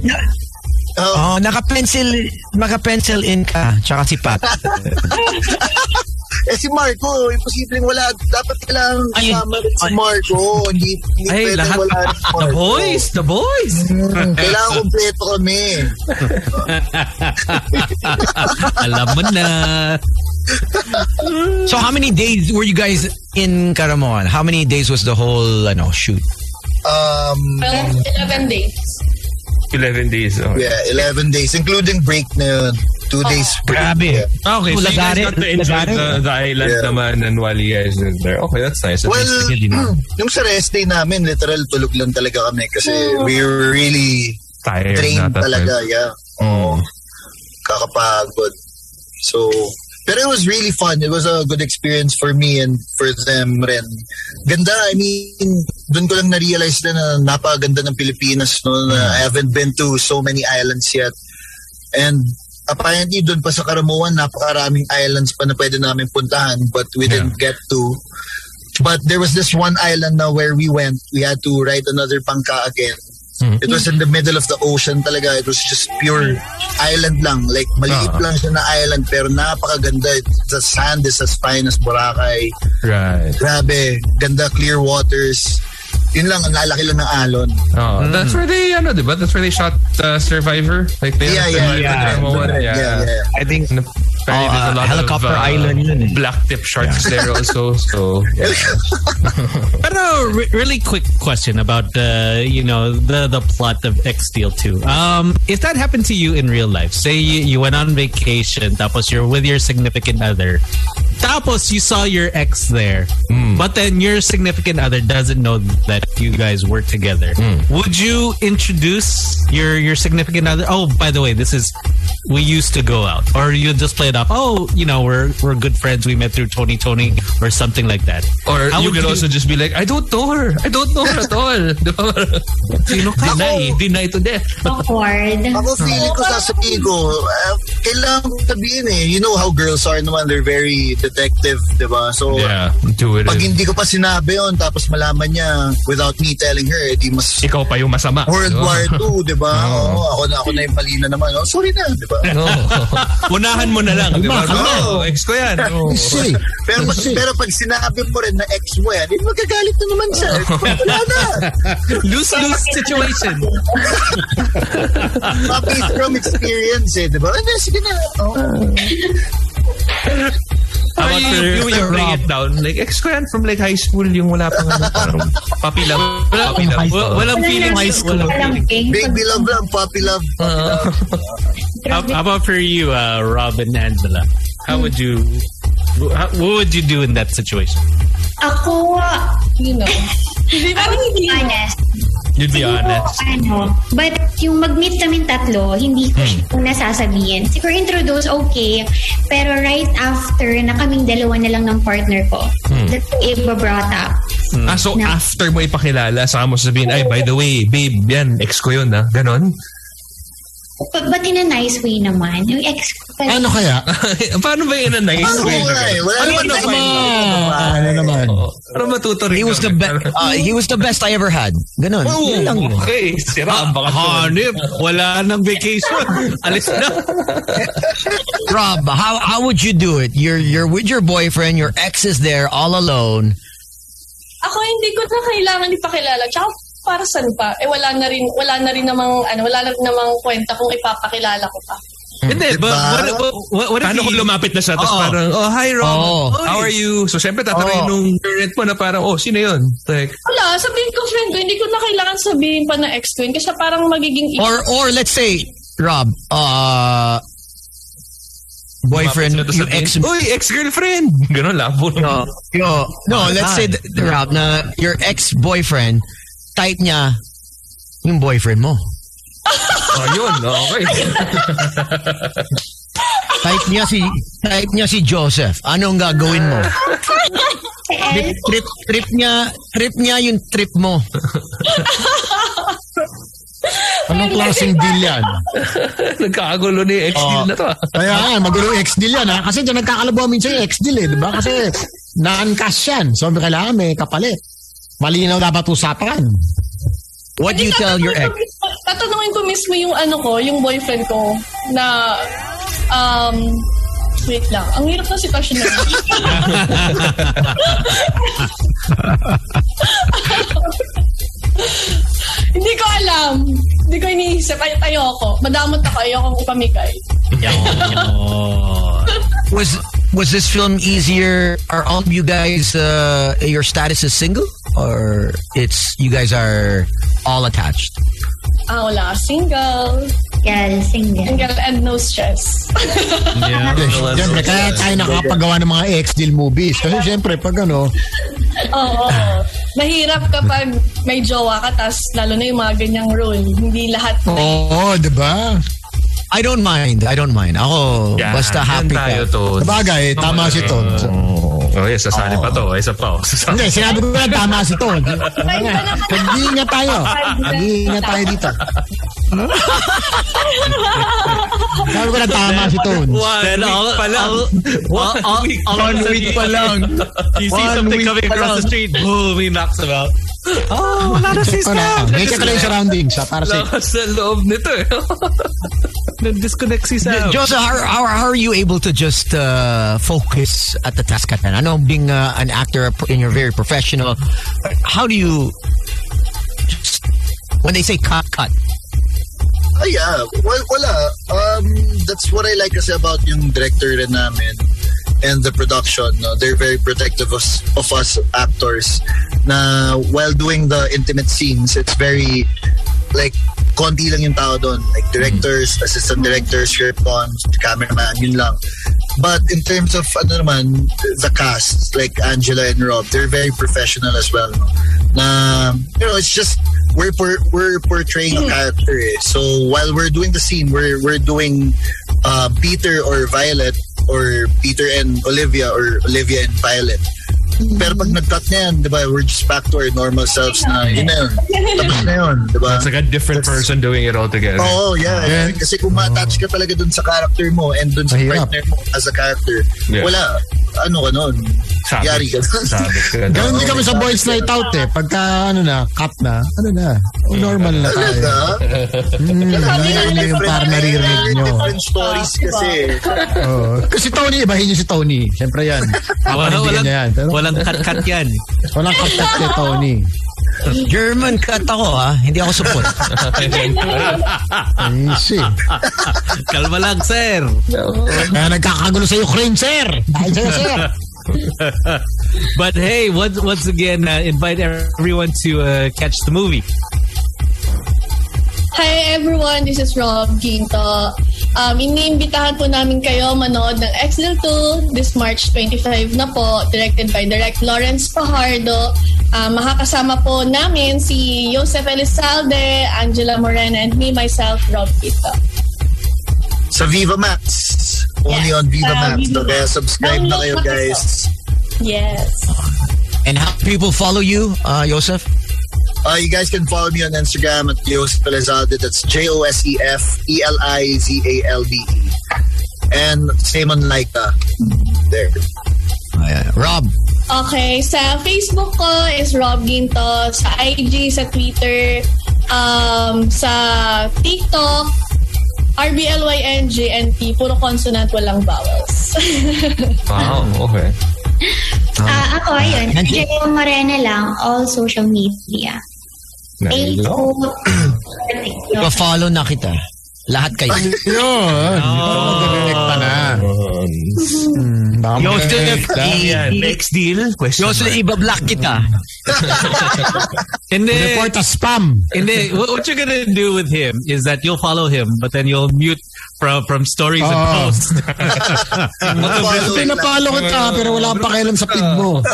na, oh, naka-pencil, naka-pencil in ka, tsaka si Pat. Eh si Marco, imposibleng wala. Dapat kailangan Ay, kasama rin si. Marco. Hindi, hindi Ay, lahat. wala si Marco. The boys, the boys. Hmm, kailangan kompleto kami. Alam mo na. So how many days were you guys in Karamoan? How many days was the whole ano, shoot? Um, Well, 11 days. 11 days. Oh. yeah, 11 days, including break na yun. Two days break. Grabe. Ah, okay, so you guys Lagari- got to enjoy lagari. the, the island Yeah. naman and while you guys are there. Okay, that's nice. At Well, no? yung sa rest day namin, literal tulog lang talaga kami kasi we were really tired that talaga. time. Yeah. Oo. Kakapagod. So, pero it was really fun. It was a good experience for me and for them rin. Ganda, I mean, doon ko lang na-realize na, na napaganda ng Pilipinas. No, na I haven't been to so many islands yet. And apparently doon pa sa Karamuan, napakaraming islands pa na pwede namin puntahan but we didn't get to. But there was this one island na where we went, we had to ride another pangka again. It was in the middle of the ocean talaga. It was just pure island lang. Like, maliit Ah. lang siya na island pero napakaganda. The sand is as fine as Boracay. Right. Grabe. Ganda, clear waters. Yun lang, ang lalaki lang ng alon. Oh, That's where they, ano, diba? That's where they shot uh, Survivor. Like, they Yeah, yeah, yeah. one. Yeah, Yeah. yeah. I think And apparently Oh, there's a uh, lot Helicopter of uh, Island yun eh. black tip sharks there also. So, yeah. But a re- really quick question about the you know the the plot of X-Deal 2. Um, if that happened to you in real life, say you, you went on vacation, tapos you're with your significant other, tapos you saw your ex there, but then your significant other doesn't know that you guys work together. Would you introduce your your significant other? Oh, by the way, this is we used to go out, or you just play it off. Oh, you know we're we're good friends. We met through Tony Tony or something like that. Or How you could also just be like, I don't know her. I don't know her at all. Sino ka? deny. Deny to death. Awkward. Ako feeling ko sasabihin ko, uh, kailangan ko sabihin eh. You know how girls are naman, they're very detective, di ba? So, Yeah, intuitive. pag hindi ko pa sinabi yon tapos malaman niya without me telling her, eh, di mas Ikaw pa yung masama. World diba? War II, di ba? Oo, ako na ako na yung mali na naman. Oh, sorry na, di ba? Unahan mo na lang, di ba? Kalma, No, ex ko yan. Kasi, Pero pag, pero pag sinabi mo rin na ex mo yan, eh, magagalit na naman siya. Eh, Wala na. Lose-lose situation. Based from experience eh, di ba? Ano, sige na. Oh. How about you, for- you, you for bring it down? Like, ex ko yan from like high school, yung wala pang ano, parang puppy love. Puppy love. Wa- Walang feeling High school. Walang pink. Baby love lang, puppy love. How, how about for you, uh, Rob and Angela? How would you? How, what would you do in that situation? Ako, You know. Hindi I will be honest. You'd be Siguro, honest. Ano, but yung mag-meet kami tatlo, hindi ko siya Hmm. nasasabihin. Siguro introduce, okay. Pero right after na kaming dalawa na lang ng partner ko, Hmm. that's Iba brought up. Ah, so No. after mo ipakilala, saka mo sabihin, ay, by the way, babe, yan, ex ko yun, ha? Ganon? But, but in a nice way naman. Yung ex ko. Ano kaya? Paano ba yun a nice Ano way? Ano naman naman? naman. Ano naman? Para matuto rin He was the best. Uh, he was the best I ever had. Ganon. Yun lang yun. Oh, okay, sira ang bakasyon. Hanip, wala nang vacation. Alis na. Rob, how how would you do it? You're you're with your boyfriend. Your ex is there all alone. Ako hindi ko na kailangan ipakilala. Tsaka para saan pa? Eh wala na rin, wala na rin namang, ano, wala na rin namang kwenta kung ipapakilala ko pa. Hindi, but what, what, what, what if Paano he- kung lumapit na siya, tapos parang, oh, hi Rob, Oo. how are you? So, syempre, tatanungin Oo. nung parent mo na parang, oh, sino yun? Like, Wala, sabihin ko friend ko, hindi ko na kailangan sabihin pa na ex ko yun kasi parang magiging Or or let's say, Rob, uh, boyfriend, yung ex. Uy, ex-girlfriend! Ganon, labo. No, yo, no, let's say, Rob, na your ex-boyfriend, type niya yung boyfriend mo. Oh, yun, okay. Type niya si type niya si Joseph. Anong gagawin mo? Trip, trip, trip niya, trip niya yung trip mo. Anong klaseng deal yan? Nagkakagulo ni ex-deal na to. ah. Kaya nga, magulo yung ex-deal yan ha. Kasi dyan nagkakalabuhan minsan yung ex-deal eh. Diba? Kasi non-cash yan. So kailangan may kapalit. Malinaw dapat usapan. What do you tell your ex? Tatanungin ko mismo yung ano ko, yung boyfriend ko, na, um, wait lang. Ang hirap na sitwasyon na. Hindi ko alam. Hindi ko iniisip. Ay, ayoko. Madamot ako. Ayoko upamigay. Was was this film easier? Are all of you guys uh, your status is single, or it's you guys are all attached? Ah, wala. Single. Yeah, single. Single and no stress. Yeah. Siyempre, kaya tayo nakapagawa ng mga ex-deal movies. Kasi siyempre, pag ano, Oo. Mahirap kapag may jowa ka, tas lalo na yung mga ganyang role. Hindi lahat oo, di ba? I don't mind. I don't mind. Ako, Yan, basta yan happy tayo ka. to. Sabagay, tama si Ton. Oh, yes, sasali pa to. Isa pa. oh. Sasali. Hindi, sinabi ko na tama si Ton. Nag-iingat tayo. Nag-iingat tayo dito. Sabi ko na tama si Ton. Then all, pa lang. all, all, all, all One of week sudden, pa lang. You see One something coming across the street, boom, he knocks him out. Oh, wala na si Wala. Sam. May ka yung surroundings ha, para sa sa loob nito eh. Nag-disconnect si Sam. Joseph, how, how, how are you able to just uh, focus at the task at hand? I know being uh, an actor and you're very professional. How do you, just, when they say cut, cut, Ah, yeah. Well, wala. Um, that's what I like kasi about yung director rin namin and the production. No? They're very protective of, of us actors na while doing the intimate scenes, it's very like konti lang yung tao doon. Like directors, assistant directors, script on, cameraman, yun lang. But in terms of ano naman, the cast, like Angela and Rob, they're very professional as well. No? Na, you know, it's just, we're, we're portraying a character eh. So while we're doing the scene, we're, we're doing uh, Peter or Violet or Peter and Olivia or Olivia and Violet. Pero pag nag-cut na yan, di ba, we're just back to our normal selves na, yun na yun. Tapos na yun, di ba? It's like a different person doing it all together. Oo, yeah. Yeah. Kasi kung ma-attach ka talaga dun sa character mo and dun sa Mahirap. partner mo as a character, Yeah. wala. Ano ka nun? Sabit. Yari ka dun. Sabit ka. Ganun din kami sa boys night out eh. Pagka ano na, cut na, ano na, normal na tayo. Talaga? Hmm, ano yung parang naririnig nyo. Different stories kasi. Oo. Kasi Tony, ibahin nyo si Tony. Siyempre yan. Wala, walang, niya yan. Pero walang cut-cut yan. walang cut-cut kay Tony. German cut ako ha. Hindi ako support. Easy. Kalma lang, sir. Kaya nagkakagulo sa Ukraine, sir. Dahil sa'yo, sir. But hey, once once again, uh, invite everyone to uh, catch the movie. Hi everyone, this is Rob Ginto. Um, iniimbitahan po namin kayo manood ng Excel 2 this March 25 na po, directed by Direct Lawrence Pajardo. Um, makakasama po namin si Joseph Elizalde, Angela Morena, and me, myself, Rob Ginto. Sa Viva Max. Only Yes, on Viva sa Max. Viva So, kaya subscribe na Download kayo, na kayo. guys. Yes. and how people follow you, uh, Joseph? Uh, you guys can follow me on Instagram at Joseph Elizalde. That's E J-O-S-E-F-E-L-I-Z-A-L-D-E. And same on Laika. There. Uh, Rob, Okay, sa Facebook ko is Rob Ginto, sa IG, sa Twitter, um, sa TikTok, RBLYNGNT, puro consonant, walang vowels. Wow, okay. Ah, ako, ayun. J.O. Morena lang, all social media. Facebook. pa-follow na kita. Lahat kayo. Yun. Direct pa na. Hmm, baka Joseph, mag-direct na. i- Next deal? Question Joseph, mark. iba-block kita. And then, Report as spam. and then what, what you're gonna do with him is that you'll follow him, but then you'll mute from from stories and Oo. posts. Pinapalo kita pero wala kang pakialam sa feed mo.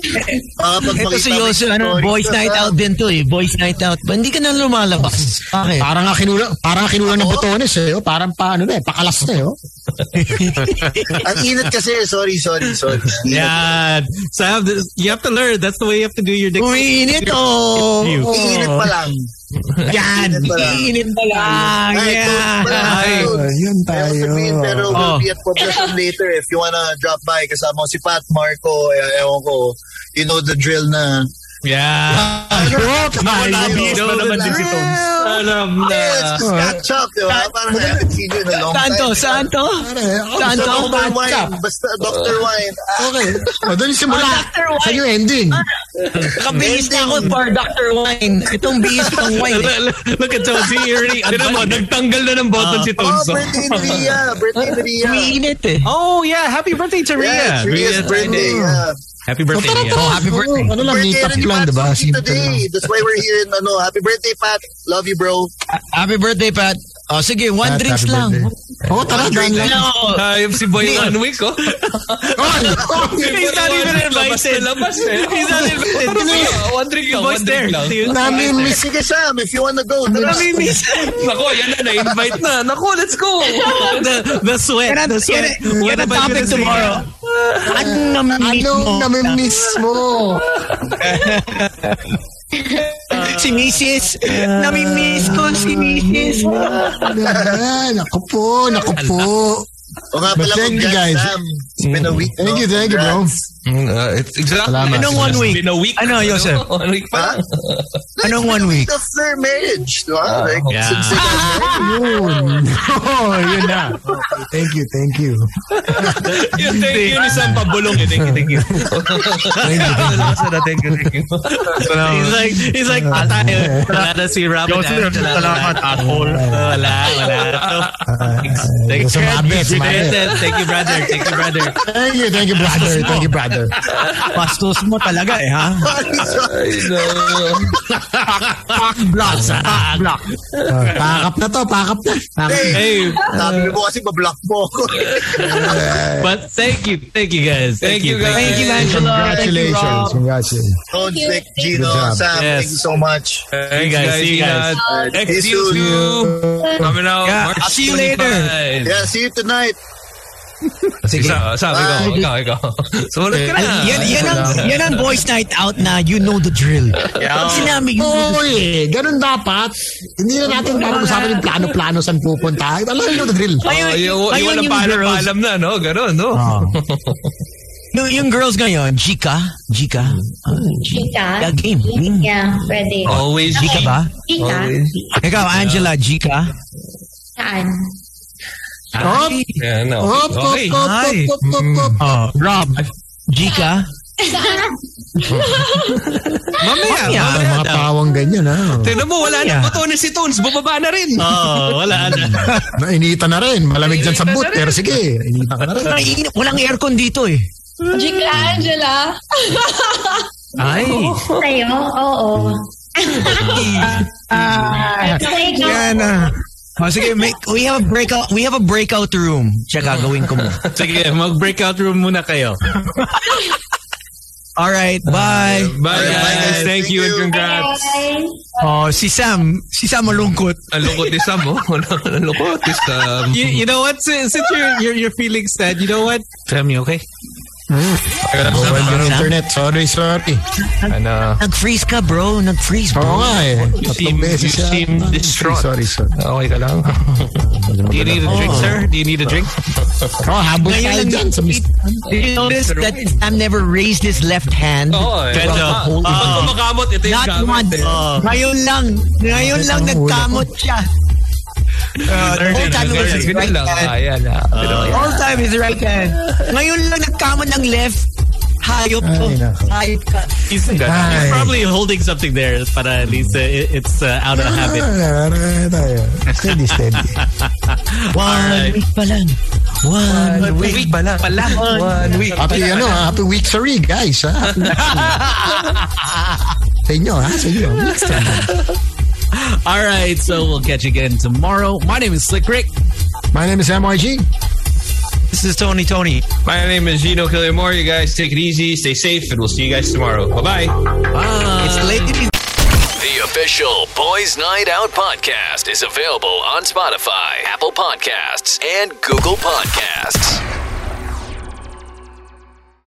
Ito si Yoso, ano, boys night out din to eh. Boys night out. Ba, hindi ka na lumalabas. Bakit? Parang nga kinulang, parang nga kinulang ng botones eh. oh. Parang pa, ano na eh, pakalas na eh. oh. Ang init kasi, sorry, sorry, sorry. Yeah. So I have this, you have to learn. That's the way you have to do your dick. Umiinit oh. You. Init pa lang. Yan. Init pa lang. Iinit pa lang. Ay, Yan. cool. Ay, yun tayo. pero Oh. we'll be at Poblacion later if you wanna drop by. Kasama ko si Pat, Marco, eh, ewan ko. You know the drill na. Yeah. Tayo. Obvious na naman din si Tones. Alam na. Yeah, it's just catch up, di ba? Parang I haven't seen you in a long Saan time. to? Saan to? Pare, oh, Saan to? Dr. Wine. Basta Dr. Wine. Ah, Okay. O, doon simula. Ah, Dr. White. Sa yung ending. Nakabihis na ako for Dr. Wine. Itong bihis pang wine. Look at Tones. He already, Tinan mo, nagtanggal na ng button si Oh, Tones. birthday ni Ria. Birthday ni Ria. Umiinit eh. Oh, yeah. Happy birthday to Yeah, Ria. it's Ria's birthday. Yeah. Happy birthday, Tara, Ria. tara. Oh, happy birthday. Ano lang, meet Birthday up lang, diba? Simple today. lang. That's why we're here. in, Ano, happy birthday, Pat. Love you, bro. Happy birthday, Pat. Oh, sige, one Pat, drinks happy lang. birthday. Oo, tara, daan lang. No. Hayop si Boy one week, oh. He's not even invited. Labas eh. He's not invited. One drink lang, one drink lang. Namin miss. Sige, Sam, if you wanna go. Tara. Nako, yan na, na-invite na. Nako, let's go. the, the sweat. The sweat. yan ang topic tomorrow. Anong namimiss mo? Anong namimiss mo? Si Mrs. Namimiss ko si Mrs. Ah, Naku po, naku po. O nga pala, But thank you, guys. Sam. It's been a week. Thank no? you, thank you, bro. Uh, it's exactly. Salamat. Anong one week? Been a week. Ano, Joseph? One week pa. Ha? Anong one week? After marriage, di ba? Like, yeah. since they got. Yun. Oh, yun na. Okay, thank you, thank you. Yung thank you ni Sam Pabulong eh. Thank you, thank you. Thank you. Thank you, thank you. He's like, he's like, ah, tayo. Wala na si Robin. Joseph, Wala, salamat, asshole. Wala, wala. Thanks, Sumabi, sumabi. Thank you, brother. Thank you, brother. Thank you, thank you, brother. Thank you, brother. Bastos mo talaga eh, ha? I know. Pack block. Pack block. Pakap na to, pakap na. Pakap. Hey, Sabi mo kasi ba-block mo ako. but thank you, thank you guys. Thank you, guys. Thank you, Angela. Congratulations, congratulations. Don't Vic, Gino, Good job. Sam, Yes. thank you so much. Hey guys, see you guys. See you. Coming out. Yeah, March I'll see you later. 25. Yeah, see you tonight. Sige. Sa, sabi ko, ikaw, ikaw. Sumunod ka na. Yan, yan, ang, yan ang boys night out na you know the drill. Pag sinabi you know the Oo eh, ganun dapat. Hindi na natin parang usapan yung plano-plano saan pupunta. Alam mo the drill. Oh, Ayun, yung, yung ayun walang yung girls. paalam-paalam na, no? Ganon, no? No, yung girls ngayon, Jika, Jika, Chika. yeah, game, game. Yeah, pwede. Always. Jika ba? Chika. Ikaw, Angela, Jika. Saan? Hop, Yeah, no. hop, Okay. hop, hop, Hi. hop, hop, hop. Oh, Rob, Jika. Mamaya, Mamaya. Ang mamaya mga pawang ganyan ha. Tignan mo, wala Yeah. na botones si Tones. Bumaba na rin. Oh, wala na. Nainita na rin. Malamig dyan sa boot. Pero sige, inita ka na rin. Naiinip, walang aircon dito eh. Jika Angela. Ay. Sa'yo? Oo. Ah, yan ah. Oh, sige, make, we have a breakout, we have a breakout room. Siya gagawin ko mo. Sige, mag-breakout room muna kayo. All right, bye. Bye, guys. Thank you and congrats. Bye. Oh, si Sam, si Sam malungkot. Ang lungkot ni Sam, oh. Ang lungkot ni Sam. You, you know what? Since, since you're, you're, you're feeling sad, you know what? Tell me, okay? Bawal yung internet. Sorry, sorry. Ano? Nag-freeze ka, bro. Nag-freeze, Oo bro. nga eh. You Tatlong seem, you beses siya. seem distraught. Sorry, sorry. Okay ka lang. Do you need a drink, sir? Do you need a drink? Oh, habol tayo dyan sa Did you notice that Sam never raised his left hand? Oo, eh. The Ah, whole Pag kumakamot, ito yung Not gamit. once. eh. Ngayon lang. Ngayon lang nagkamot siya. Uh, whole time was his right lang. hand. Ayan, ah. Pero, The whole time his right hand. Ngayon lang nagkamot ng left. Hayop nako. Hayop ka. He's, he's probably holding something there, but at least uh, it, it's uh, out of habit. Ah. Steady, steady. One week pa lang. One week. week pala. Pala. One week. Happy, ano, happy week sorry, guys. Ha? Happy week. sa inyo, ha? Sa inyo. Weeks sorry. All right, so we'll catch you again tomorrow. My name is Slick Rick. My name is Sam YG. This is Tony Tony. My name is Gino Quillamor. You guys take it easy, stay safe, and we'll see you guys tomorrow. Bye-bye. Bye. It's late. The official Boys Night Out podcast is available on Spotify, Apple Podcasts, and Google Podcasts.